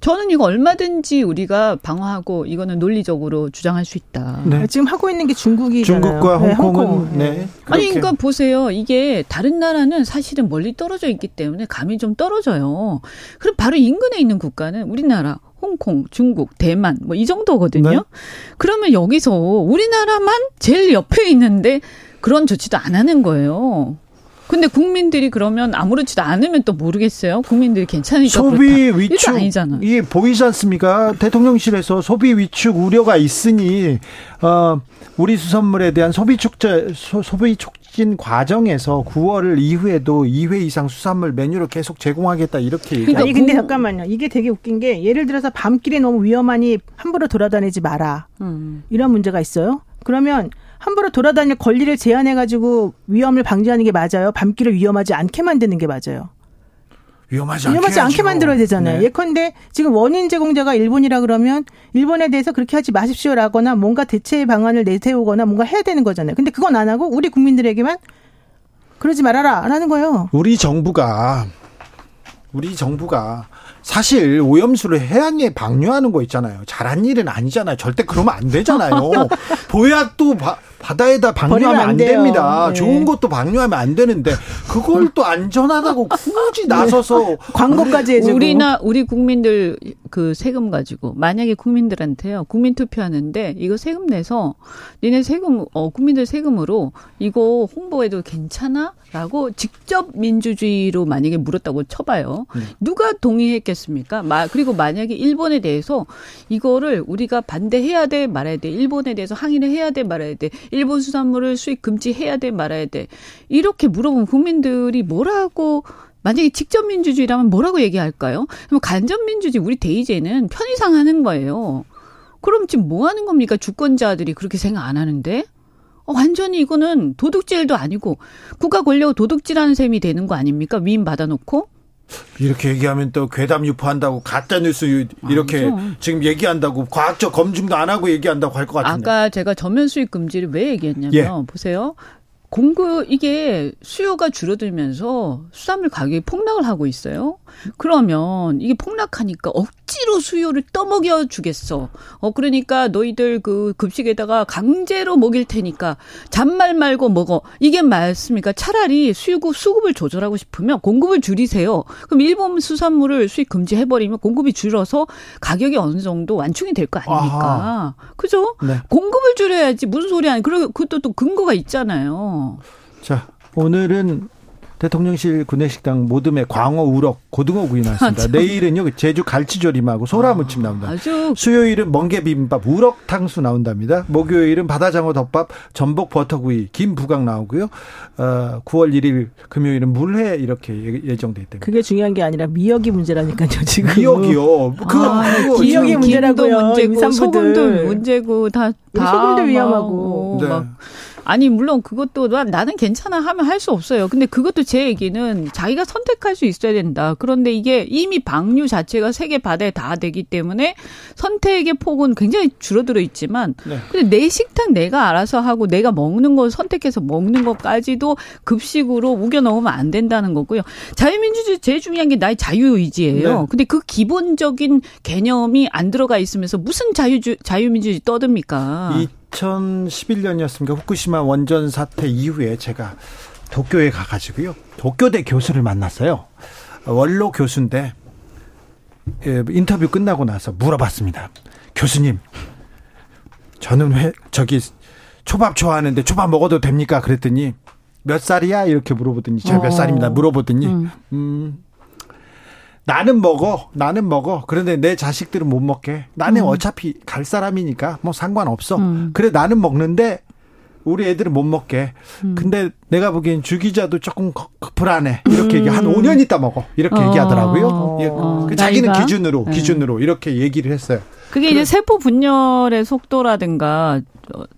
저는 이거 얼마든지 우리가 방어하고 이거는 논리적으로 주장할 수 있다. 네. 지금 하고 있는 게 중국이잖아요. 중국과 네, 홍콩은 홍콩. 네. 네. 아니 그러니까 보세요. 이게 다른 나라는 사실은 멀리 떨어져 있기 때문에 감이 좀 떨어져요. 그럼 바로 인근에 있는 국가는 우리나라 홍콩, 중국, 대만 뭐 이 정도거든요. 네. 그러면 여기서 우리나라만 제일 옆에 있는데 그런 조치도 안 하는 거예요. 근데 국민들이 그러면 아무렇지도 않으면 또 모르겠어요. 국민들이 괜찮으니까 소비 위축 아니잖아. 이게 보이지 않습니까? 대통령실에서 소비 위축 우려가 있으니 어 우리 수산물에 대한 소비 축제 소비 촉진 과정에서 9월 이후에도 2회 이상 수산물 메뉴를 계속 제공하겠다 이렇게 얘기하고. 아니 근데 잠깐만요. 이게 되게 웃긴 게 예를 들어서 밤길에 너무 위험하니 함부로 돌아다니지 마라. 음. 이런 문제가 있어요. 그러면 함부로 돌아다닐 권리를 제한해가지고 위험을 방지하는 게 맞아요. 밤길을 위험하지 않게 만드는 게 맞아요. 위험하지, 위험하지 않게, 만들어야 되잖아요. 네. 예컨대 지금 원인 제공자가 일본이라 그러면 일본에 대해서 그렇게 하지 마십시오라거나 뭔가 대체 방안을 내세우거나 뭔가 해야 되는 거잖아요. 근데 그건 안 하고 우리 국민들에게만 그러지 말아라라는 거예요. 우리 정부가 우리 정부가 사실 오염수를 해안에 방류하는 거 있잖아요. 잘한 일은 아니잖아요. 절대 그러면 안 되잖아요. 보약도 바, 바다에다 방류하면 안, 안 됩니다. 네. 좋은 것도 방류하면 안 되는데 그걸 또 안전하다고 굳이 나서서 광고까지 해주고 우리나 우리 국민들 그 세금 가지고 만약에 국민들한테요 국민 투표하는데 이거 세금 내서 니네 세금 어 국민들 세금으로 이거 홍보해도 괜찮아? 라고 직접 민주주의로 만약에 물었다고 쳐봐요. 네. 누가 동의했겠습니까? 마, 그리고 만약에 일본에 대해서 이거를 우리가 반대해야 돼 말아야 돼 일본에 대해서 항의를 해야 돼 말아야 돼 일본 수산물을 수입 금지해야 돼 말아야 돼 이렇게 물어보면 국민들이 뭐라고 만약에 직접 민주주의라면 뭐라고 얘기할까요? 그럼 간접 민주주의 우리 대의제는 편의상 하는 거예요. 그럼 지금 뭐 하는 겁니까? 주권자들이 그렇게 생각 안 하는데? 어, 완전히 이거는 도둑질도 아니고 국가 권력 도둑질하는 셈이 되는 거 아닙니까? 위임 받아놓고? 이렇게 얘기하면 또 괴담 유포한다고 가짜 뉴스 이렇게 아니죠. 지금 얘기한다고 과학적 검증도 안 하고 얘기한다고 할 것 같은데. 아까 제가 전면 수익 금지를 왜 얘기했냐면 예. 보세요. 공급 이게 수요가 줄어들면서 수산물 가격이 폭락을 하고 있어요. 그러면 이게 폭락하니까 억지로 수요를 떠먹여 주겠어. 어 그러니까 너희들 그 급식에다가 강제로 먹일 테니까 잔말 말고 먹어. 이게 맞습니까? 차라리 수급 수급을 조절하고 싶으면 공급을 줄이세요. 그럼 일본 수산물을 수입 금지해 버리면 공급이 줄어서 가격이 어느 정도 완충이 될 거 아닙니까? 아하. 그죠? 네. 공급을 줄여야지 무슨 소리 아니. 그리고 그것도 또 근거가 있잖아요. 자, 오늘은 대통령실 구내식당 모듬에 광어, 우럭, 고등어 구이 나왔습니다. 아, 내일은요 제주 갈치조림하고 소라무침 나온다. 아, 주 수요일은 멍게 비빔밥, 우럭 탕수 나온답니다. 목요일은 바다장어 덮밥, 전복 버터구이, 김 부각 나오고요. 어, 9월 1일 금요일은 물회 이렇게 예, 예정돼 있다. 그게 중요한 게 아니라 미역이 문제라니까요 지금. 미역이요. 그 아, 미역이 문제라고요. 문제고 소금도 문제고 다. 다 소금도 위험하고. 네. 막. 아니 물론 그것도 나는 괜찮아 하면 할 수 없어요. 근데 그것도 제 얘기는 자기가 선택할 수 있어야 된다. 그런데 이게 이미 방류 자체가 세계 바다에 다 되기 때문에 선택의 폭은 굉장히 줄어들어 있지만 네. 근데 내 식탁 내가 알아서 하고 내가 먹는 걸 선택해서 먹는 것까지도 급식으로 우겨 넣으면 안 된다는 거고요. 자유민주주의 제일 중요한 게 나의 자유의지예요. 네. 근데 그 기본적인 개념이 안 들어가 있으면서 무슨 자유주 자유민주주의 떠듭니까? 2011년이었습니까? 후쿠시마 원전 사태 이후에 제가 도쿄에 가가지고요. 도쿄대 교수를 만났어요. 원로 교수인데 예, 인터뷰 끝나고 나서 물어봤습니다. 교수님, 저는 왜 저기 초밥 좋아하는데 초밥 먹어도 됩니까? 그랬더니 몇 살이야? 이렇게 물어보더니 제가 몇 어. 살입니다. 물어보더니 음, 음 나는 먹어. 나는 먹어. 그런데 내 자식들은 못 먹게. 나는 음. 어차피 갈 사람이니까 뭐 상관없어. 음. 그래 나는 먹는데 우리 애들은 못 먹게. 음. 근데 내가 보기엔 주 기자도 조금 불안해. 이렇게 얘기 한 5년 음. 있다 먹어. 이렇게 어. 얘기하더라고요. 어. 그 자기는 기준으로 네. 기준으로 이렇게 얘기를 했어요. 그게 이제 세포 분열의 속도라든가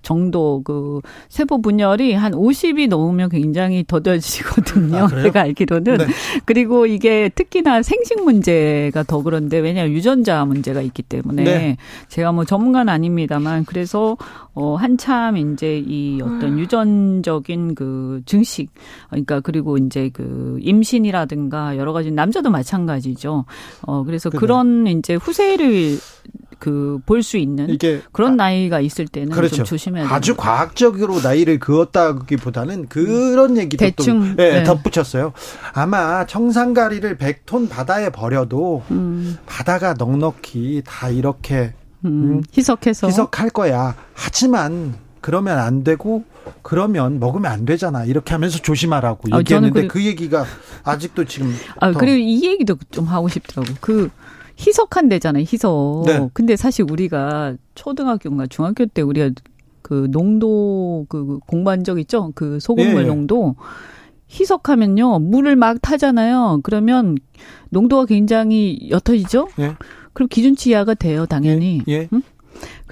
정도 그 세포 분열이 한 50이 넘으면 굉장히 더뎌지거든요. 아, 제가 알기로는. 네. 그리고 이게 특히나 생식 문제가 더 그런데 왜냐하면 유전자 문제가 있기 때문에 네. 제가 뭐 전문가는 아닙니다만 그래서 어 한참 이제 이 어떤 유전적인 그 증식 그러니까 그리고 이제 그 임신이라든가 여러 가지 남자도 마찬가지죠. 어 그래서 그래. 그런 이제 후세를 그 볼 수 있는 이게 그런 나이가 있을 때는 그렇죠. 좀 조심해야 돼요. 아주 과학적으로 나이를 그었다기보다는 그런 얘기도 대충 또 네, 네. 덧붙였어요. 아마 청산가리를 100톤 바다에 버려도 음. 바다가 넉넉히 다 이렇게 음, 음, 희석해서 희석할 거야. 하지만 그러면 안 되고 그러면 먹으면 안 되잖아. 이렇게 하면서 조심하라고 아, 얘기했는데 그, 그 얘기가 아직도 지금 아 그리고 이 얘기도 좀 하고 싶더라고. 그 희석한대잖아요, 희석. 네. 근데 사실 우리가 초등학교인가 중학교 때 우리가 그 농도 그 공부한 적 있죠? 그 소금물 예, 예. 농도. 희석하면요, 물을 막 타잖아요. 그러면 농도가 굉장히 옅어지죠? 예. 그럼 기준치 이하가 돼요, 당연히. 예. 예. 응?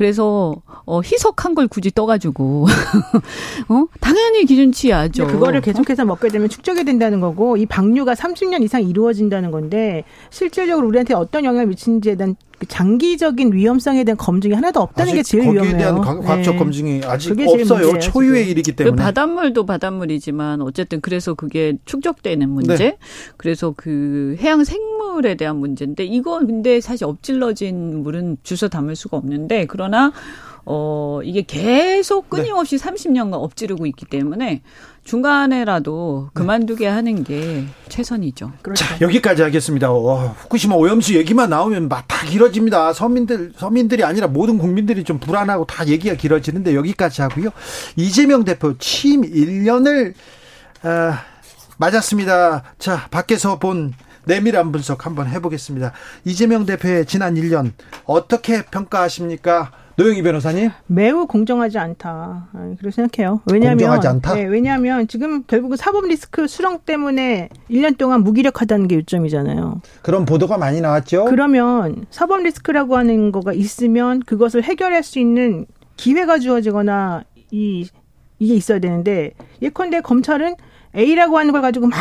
그래서 어 희석한 걸 굳이 떠가지고 어 당연히 기준치야죠. 그거를 계속해서 먹게 되면 축적이 된다는 거고 이 방류가 30년 이상 이루어진다는 건데 실질적으로 우리한테 어떤 영향을 미치는지에 대한 그 장기적인 위험성에 대한 검증이 하나도 없다는 게 제일 거기에 위험해요. 거기에 대한 과학적 네. 검증이 아직 없어요. 문제예요, 초유의 지금. 일이기 때문에. 그 바닷물도 바닷물이지만 어쨌든 그래서 그게 축적되는 문제. 네. 그래서 그 해양 생물에 대한 문제인데 이건 근데 사실 엎질러진 물은 주워 담을 수가 없는데 그러나 어, 이게 계속 끊임없이 네. 30년간 엎지르고 있기 때문에 중간에라도 네. 그만두게 네. 하는 게 최선이죠. 그렇죠. 자, 여기까지 하겠습니다. 와, 후쿠시마 오염수 얘기만 나오면 막 다 길어집니다. 서민들, 서민들이 아니라 모든 국민들이 좀 불안하고 다 얘기가 길어지는데 여기까지 하고요. 이재명 대표 취임 1년을, 아, 맞았습니다. 자, 밖에서 본 내밀한 분석 한번 해보겠습니다. 이재명 대표의 지난 1년 어떻게 평가하십니까? 노영희 변호사님? 매우 공정하지 않다. 그렇게 생각해요. 왜냐하면 공정하지 않다? 네, 왜냐하면 지금 결국은 사법 리스크 수령 때문에 1년 동안 무기력하다는 게 요점이잖아요. 그런 보도가 많이 나왔죠. 그러면 사법 리스크라고 하는 거가 있으면 그것을 해결할 수 있는 기회가 주어지거나 이 이게 있어야 되는데 예컨대 검찰은 A라고 하는 걸 가지고 막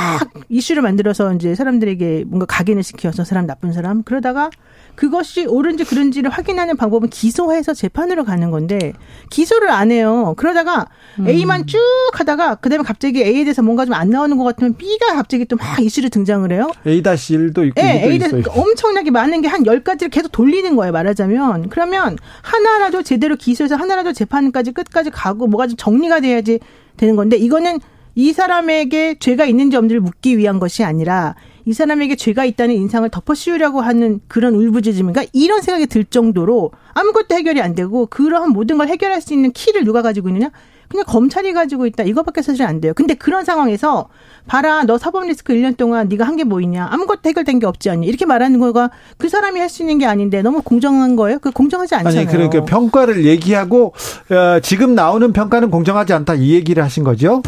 이슈를 만들어서 이제 사람들에게 뭔가 각인을 시켜서 사람 나쁜 사람 그러다가 그것이 옳은지 그른지를 확인하는 방법은 기소해서 재판으로 가는 건데 기소를 안 해요. 그러다가 음. A만 쭉 하다가 그다음에 갑자기 A에 대해서 뭔가 좀 안 나오는 것 같으면 B가 갑자기 또 막 이슈를 등장을 해요. A-1도 있고 네, A 있어요. 엄청나게 많은 게 한 열가지를 계속 돌리는 거예요, 말하자면. 그러면 하나라도 제대로 기소해서 하나라도 재판까지 끝까지 가고 뭐가 좀 정리가 돼야지 되는 건데 이거는 이 사람에게 죄가 있는지 없는지를 묻기 위한 것이 아니라 이 사람에게 죄가 있다는 인상을 덮어씌우려고 하는 그런 울부짖음인가 이런 생각이 들 정도로 아무것도 해결이 안 되고 그러한 모든 걸 해결할 수 있는 키를 누가 가지고 있느냐? 그냥 검찰이 가지고 있다. 이거밖에 사실 안 돼요. 근데 그런 상황에서 봐라 너 사법 리스크 1년 동안 네가 한 게 뭐 있냐 아무것도 해결된 게 없지 않니 이렇게 말하는 거가 그 사람이 할 수 있는 게 아닌데 너무 공정한 거예요 그 공정하지 않잖아요 아니 그러니까 평가를 얘기하고 어, 지금 나오는 평가는 공정하지 않다 이 얘기를 하신 거죠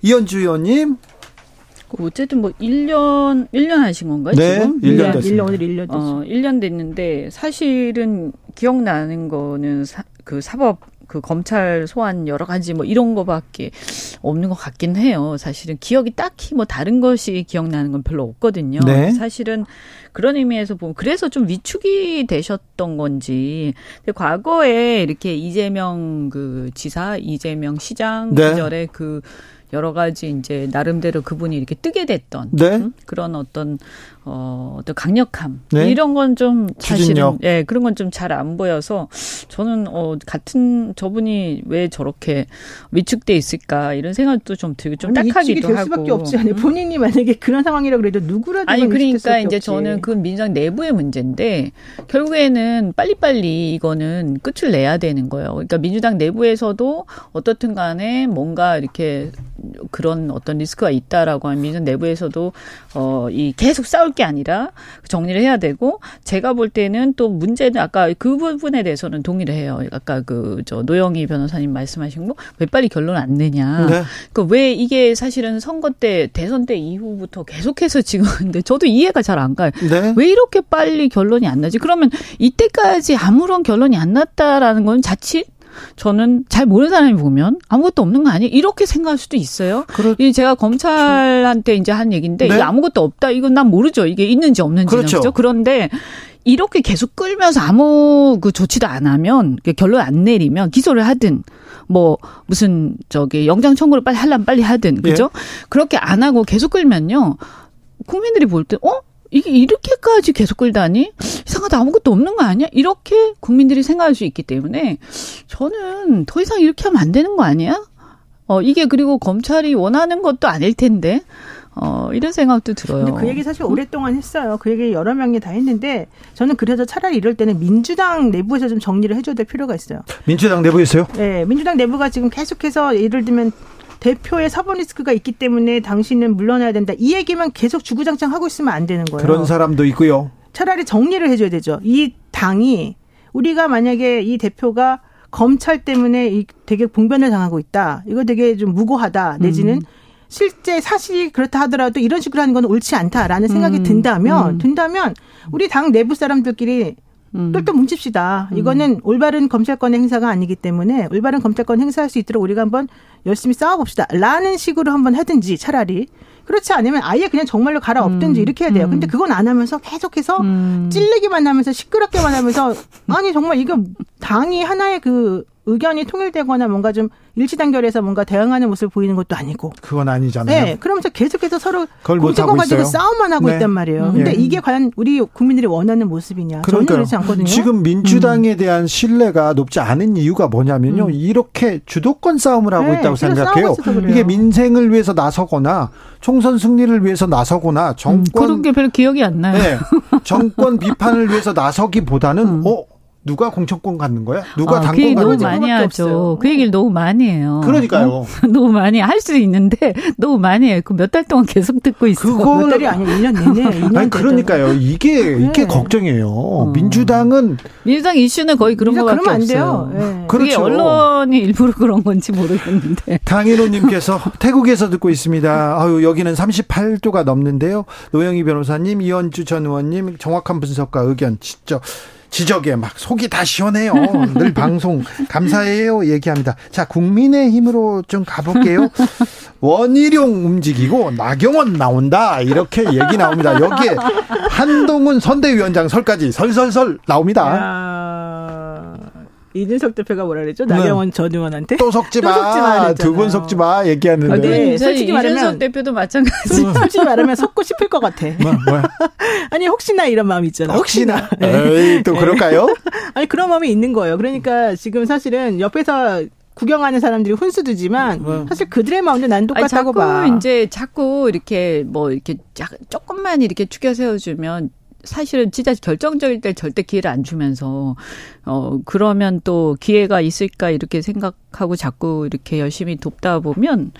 이현주 의원님 어쨌든 뭐 1년 1년 하신 건가요? 네, 지금? 1년 됐습니다. 1년 오늘 1년 됐죠. 어, 1년 됐는데 사실은 기억나는 거는 사, 그 사법 그 검찰 소환 여러 가지 뭐 이런 거밖에 없는 것 같긴 해요. 사실은 기억이 딱히 뭐 다른 것이 기억나는 건 별로 없거든요. 네. 사실은 그런 의미에서 보면 그래서 좀 위축이 되셨던 건지. 과거에 이렇게 이재명 그 지사, 이재명 시장 네. 시절에 그 여러 가지 이제 나름대로 그분이 이렇게 뜨게 됐던 네. 음? 그런 어떤 어 어떤 강력함 네. 이런 건 좀 사실은. 예 그런 건 좀 잘 안 보여서 저는 어 같은 저분이 왜 저렇게 위축돼 있을까 이런 생각도 좀 들고 좀 아니, 딱하기도 위축이 될 하고 수밖에 없지 않아요. 음? 본인이 만약에 그런 상황이라 그래도 누구라도 아니 그러니까 이제 없지. 저는 그 민주당 내부의 문제인데 결국에는 빨리빨리 이거는 끝을 내야 되는 거예요. 그러니까 민주당 내부에서도 어떻든 간에 뭔가 이렇게 그런 어떤 리스크가 있다라고 하면 민주당 내부에서도 어이 계속 싸울 게 아니라 정리를 해야 되고 제가 볼 때는 또 문제는 아까 그 부분에 대해서는 동의를 해요. 아까 그 저 노영희 변호사님 말씀하신 거 왜 빨리 결론 안 내냐. 네. 그왜 이게 사실은 선거 때 대선 때 이후부터 계속해서 지금 근데 저도 이해가 잘 안 가요. 네. 왜 이렇게 빨리 결론이 안 나지? 그러면 이때까지 아무런 결론이 안 났다라는 건 자칫 저는 잘 모르는 사람이 보면 아무것도 없는 거 아니에요? 이렇게 생각할 수도 있어요. 그렇- 이 제가 검찰한테 이제 한 얘기인데 네. 이게 아무것도 없다. 이건 난 모르죠. 이게 있는지 없는지는 그렇죠. 그렇죠. 그런데 이렇게 계속 끌면서 아무 그 조치도 안 하면 그 결론 안 내리면 기소를 하든 뭐 무슨 저기 영장 청구를 빨리 하려면 빨리 하든 그죠? 그렇게 안 하고 계속 끌면요. 국민들이 볼 때 어? 이게 이렇게까지 계속 끌다니 이상하다 아무것도 없는 거 아니야? 이렇게 국민들이 생각할 수 있기 때문에 저는 더 이상 이렇게 하면 안 되는 거 아니야? 어 이게 그리고 검찰이 원하는 것도 아닐 텐데 어 이런 생각도 들어요. 근데 그 얘기 사실 오랫동안 했어요. 그 얘기 여러 명이 다 했는데 저는 그래서 차라리 이럴 때는 민주당 내부에서 좀 정리를 해줘야 될 필요가 있어요. 민주당 내부에서요? 네, 민주당 내부가 지금 계속해서 예를 들면 대표의 사법 리스크가 있기 때문에 당신은 물러나야 된다. 이 얘기만 계속 주구장창 하고 있으면 안 되는 거예요. 그런 사람도 있고요. 차라리 정리를 해줘야 되죠. 이 당이 우리가 만약에 이 대표가 검찰 때문에 이 되게 봉변을 당하고 있다. 이거 되게 좀 무고하다. 내지는 음. 실제 사실이 그렇다 하더라도 이런 식으로 하는 건 옳지 않다라는 생각이 음. 든다면 음. 든다면 우리 당 내부 사람들끼리 음. 똘똘 뭉칩시다. 이거는 올바른 검찰권의 행사가 아니기 때문에 올바른 검찰권 행사할 수 있도록 우리가 한번 열심히 싸워봅시다. 라는 식으로 한번 하든지 차라리. 그렇지 않으면 아예 그냥 정말로 갈아엎든지 음. 이렇게 해야 돼요. 음. 근데 그건 안 하면서 계속해서 음. 찔리기만 하면서 시끄럽게만 하면서 아니 정말 이거 당이 하나의 그 의견이 통일되거나 뭔가 좀 일치단결해서 뭔가 대응하는 모습을 보이는 것도 아니고. 그건 아니잖아요. 네, 그러면서 계속해서 서로 하고 가지고 있어요. 싸움만 하고 네. 있단 말이에요. 음. 근데 예. 이게 과연 우리 국민들이 원하는 모습이냐? 전혀 그렇지 않거든요. 지금 민주당에 대한 신뢰가 높지 않은 이유가 뭐냐면요. 음. 이렇게 주도권 싸움을 하고 네, 있다고 생각해요. 이게 민생을 위해서 나서거나 총선 승리를 위해서 나서거나 음, 정권 그런 게 별로 기억이 안 나요. 네, 정권 비판을 위해서 나서기보다는 음. 어 누가 공천권 갖는 거야? 누가 아, 당권 그 갖는 거야? 너무 많이 하죠. 그 얘기를 너무 많이 해요. 그러니까요. 어? 너무 많이 할 수 있는데 너무 많이 해요. 그 몇 달 동안 계속 듣고 있어. 그거 몇 달이 아니야. 1년 내내. 2년 아니 그러니까요. 이게 이게 네. 걱정이에요. 어. 민주당은 민주당 이슈는 거의 그런 거밖에 안 돼요. 네. 그렇죠. 언론이 일부러 그런 건지 모르겠는데. 강인호 님께서 태국에서 듣고 있습니다. 아유 여기는 38도가 넘는데요. 노영희 변호사님, 이현주 전 의원님 정확한 분석과 의견 진짜 지적에 막 속이 다 시원해요. 늘 방송 감사해요 얘기합니다. 자 국민의 힘으로 좀 가볼게요. 원희룡 움직이고 나경원 나온다 이렇게 얘기 나옵니다. 여기에 한동훈 선대위원장 설까지 설설설 나옵니다. 야... 이준석 대표가 뭐라 그랬죠? 네. 나경원 네. 전 의원한테 또 섞지 마. 두분 섞지 마. 얘기하는데. 아, 네, 솔직히 말하면 이준석 대표도 마찬가지. 솔직히 말하면 섞고 싶을 것 같아. 뭐, 뭐야? 아니 혹시나 이런 마음 있잖아. 혹시나. 네. 에이, 또 그럴까요? 아니 그런 마음이 있는 거예요. 그러니까 지금 사실은 옆에서 구경하는 사람들이 훈수두지만 네. 사실 그들의 마음도 난 똑같다고 아니, 자꾸 봐. 이제 자꾸 이렇게 뭐 이렇게 조금만 이렇게 추겨 세워주면 사실은 진짜 결정적일 때 절대 기회를 안 주면서 어 그러면 또 기회가 있을까 이렇게 생각하고 자꾸 이렇게 열심히 돕다 보면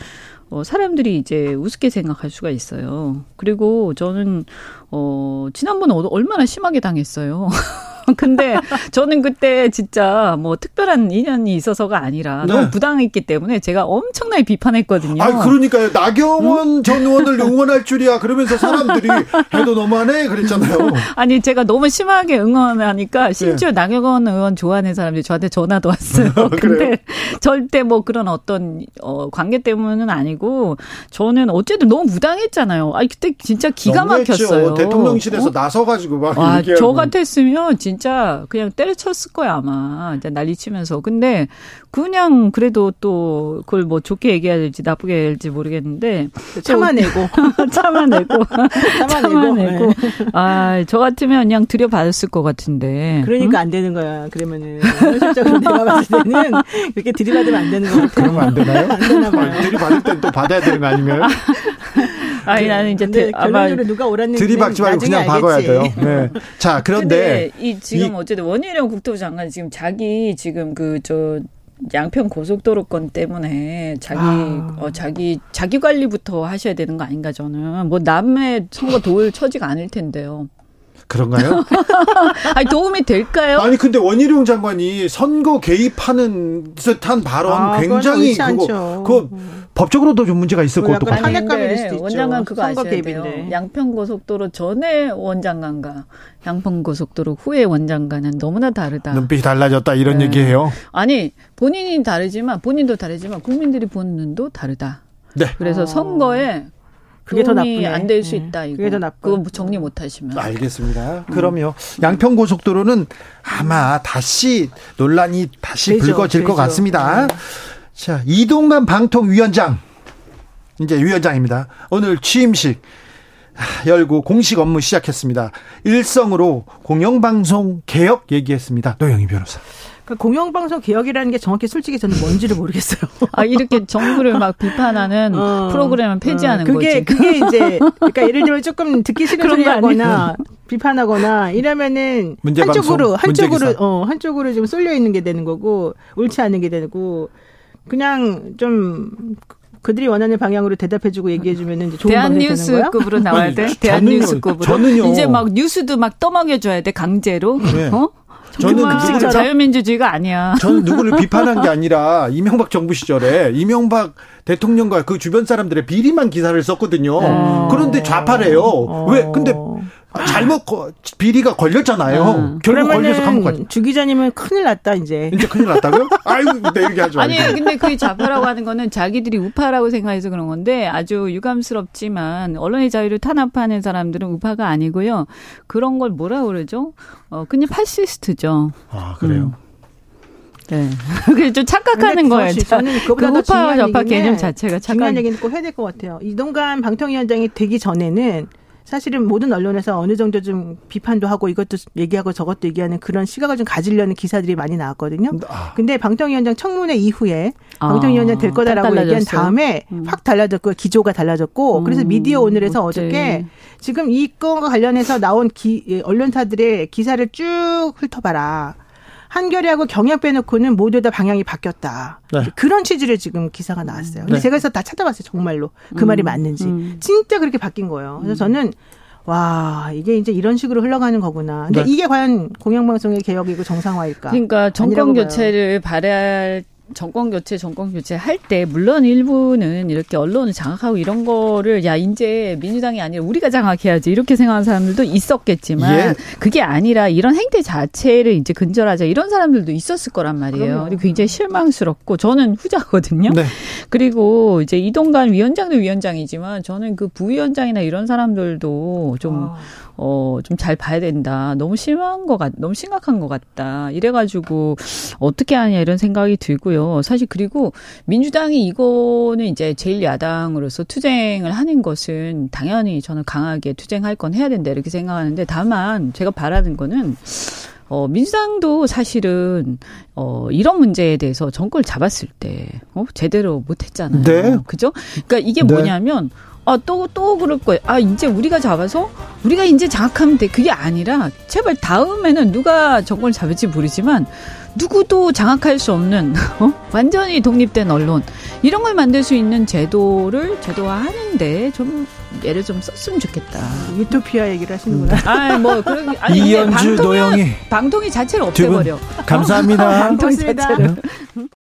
어 사람들이 이제 우습게 생각할 수가 있어요. 그리고 저는 어 지난번에 얼마나 심하게 당했어요. 근데 저는 그때 진짜 뭐 특별한 인연이 있어서가 아니라 네. 너무 부당했기 때문에 제가 엄청나게 비판했거든요. 아, 그러니까요. 나경원 응? 전 의원을 응원할 줄이야. 그러면서 사람들이 해도 너무하네 그랬잖아요. 아니 제가 너무 심하게 응원하니까 심지어 네. 나경원 의원 좋아하는 사람들이 저한테 전화도 왔어요. 근데 절대 뭐 그런 어떤 어 관계 때문은 아니고 저는 어쨌든 너무 부당했잖아요. 아 그때 진짜 기가 막혔어요. 대통령실에서 어? 나서가지고 막. 아, 저 같았으면 진짜 진짜 그냥 때려쳤을 거야 아마. 이제 난리치면서. 근데 그냥 그래도 또 그걸 뭐 좋게 얘기해야 될지 나쁘게 해야 될지 모르겠는데. 참아내고. 참아내고. 참아내고. 네. 아저 같으면 그냥 들여받았을 것 같은데. 그러니까 응? 안 되는 거야. 그러면은. 현실적으로 내가 봤을 때는 그렇게 들이받으면 안 되는 거 같아요 그러면 안 되나요? 안 되나 봐요. 들이받을 땐 또 받아야 되는 거 아니면 아니 나는 이제 대, 결론적으로 누가 오랐는지 들이박지 말고 그냥 알겠지. 박아야 돼요. 네. 자 그런데 이 지금 이, 어쨌든 원희룡 국토부 장관 지금 자기 지금 그저 양평 고속도로 건 때문에 자기 아. 어 자기 자기 관리부터 하셔야 되는 거 아닌가 저는 뭐 남의 선거 도울 처지가 아닐 텐데요. 그런가요? 아니 도움이 될까요? 아니 근데 원희룡 장관이 선거 개입하는 듯한 발언 아, 굉장히 그거 그 법적으로도 좀 문제가 있을 것도 같아요. 원장관 그거 아셔야 돼요. 양평고속도로 전에 원장관과 양평고속도로 후에 원장관은 너무나 다르다. 눈빛이 달라졌다 이런 네. 얘기예요. 아니 본인이 다르지만 본인도 다르지만 국민들이 보는 눈도 다르다. 네. 그래서 아. 선거에 그게 더 나쁘네. 안될 수 있다. 이거. 그게 더 나쁘. 그거 정리 못 하시면. 알겠습니다. 음. 그럼요. 양평 고속도로는 아마 다시 논란이 다시 되죠, 불거질 되죠. 것 같습니다. 네. 자, 이동관 방통위원장 이제 위원장입니다. 오늘 취임식 열고 공식 업무 시작했습니다. 일성으로 공영방송 개혁 얘기했습니다. 노영희 변호사. 그러니까 공영방송 개혁이라는 게 정확히 솔직히 저는 뭔지를 모르겠어요. 아 이렇게 정부를 막 비판하는 어, 프로그램을 폐지하는 어, 그게, 거지. 그게 이제 그러니까 예를 들면 조금 듣기 싫은 소리 하거나 비판하거나 이러면은 한쪽으로 한쪽으로 어 한쪽으로 좀 쏠려 있는 게 되는 거고 옳지 않은 게 되고 그냥 좀 그들이 원하는 방향으로 대답해주고 얘기해주면 이제 좋은 대한뉴스급으로 나와야 돼. 대한뉴스급으로. 저는요. 이제 막 뉴스도 막 떠먹여줘야 돼 강제로. 네. 어? 저는 누구를 자유민주주의가 아니야. 저는 누구를 비판한 게 아니라 이명박 정부 시절에 이명박 대통령과 그 주변 사람들의 비리만 기사를 썼거든요. 음. 그런데 좌파래요. 어. 왜? 근데 잘못 비리가 걸렸잖아요. 음. 결국 걸려서 감옥 가죠. 주 기자님은 큰일 났다 이제. 이제 큰일 났다고요? 아이고 네, 이렇게 하죠. 아니 근데 그 좌파라고 하는 거는 자기들이 우파라고 생각해서 그런 건데 아주 유감스럽지만 언론의 자유를 탄압하는 사람들은 우파가 아니고요. 그런 걸 뭐라 그러죠? 어 그냥 파시스트죠. 아 그래요. 음. 네. 그게 좀 착각하는 거예요. 저는 그보다 그 우파 좌파 개념 자체가 착각. 중요한 얘기는 꼭 해야 될 것 같아요. 이동관 방통위원장이 되기 전에는 사실은 모든 언론에서 어느 정도 좀 비판도 하고 이것도 얘기하고 저것도 얘기하는 그런 시각을 좀 가지려는 기사들이 많이 나왔거든요. 아. 근데 방통위원장 청문회 이후에 아. 방통위원장 될 거다라고 얘기한 다음에 음. 확 달라졌고 기조가 달라졌고 음. 그래서 미디어 오늘에서 어제. 어저께 지금 이 건과 관련해서 나온 기, 예, 언론사들의 기사를 쭉 훑어봐라. 한겨레하고 경협 빼놓고는 모두 다 방향이 바뀌었다. 네. 그런 취지를 지금 기사가 나왔어요. 근데 네. 제가 그래서 다 찾아봤어요. 정말로 그 음, 말이 맞는지. 음. 진짜 그렇게 바뀐 거예요. 그래서 음. 저는 와 이게 이제 이런 식으로 흘러가는 거구나. 근데 네. 이게 과연 공영방송의 개혁이고 정상화일까? 그러니까 정권 교체를 바랄 정권 교체, 정권 교체 할 때 물론 일부는 이렇게 언론을 장악하고 이런 거를 야 이제 민주당이 아니라 우리가 장악해야지 이렇게 생각하는 사람들도 있었겠지만 예. 그게 아니라 이런 행태 자체를 이제 근절하자 이런 사람들도 있었을 거란 말이에요. 그리고 굉장히 실망스럽고 저는 후자거든요. 네. 그리고 이제 이동관 위원장도 위원장이지만 저는 그 부위원장이나 이런 사람들도 좀 아. 어, 좀 잘 봐야 된다. 너무 심한 것 같, 너무 심각한 것 같다. 이래가지고, 어떻게 하냐, 이런 생각이 들고요. 사실, 그리고 민주당이 이거는 이제 제1야당으로서 투쟁을 하는 것은 당연히 저는 강하게 투쟁할 건 해야 된다. 이렇게 생각하는데, 다만, 제가 바라는 거는, 어, 민주당도 사실은, 어, 이런 문제에 대해서 정권을 잡았을 때, 어, 제대로 못했잖아요. 네. 그죠? 그러니까 이게 네. 뭐냐면, 아, 또, 또 그럴 거예요. 아, 이제 우리가 잡아서 우리가 이제 장악하면 돼. 그게 아니라 제발 다음에는 누가 정권을 잡을지 모르지만 누구도 장악할 수 없는 어? 완전히 독립된 언론 이런 걸 만들 수 있는 제도를 제도화하는데 좀 예를 좀 썼으면 좋겠다. 유토피아 얘기를 하시는구나. 음. 아, 뭐 그런 아니 이연주 노영이 방통위 자체를 없애버려. 감사합니다. 방통위 자체를.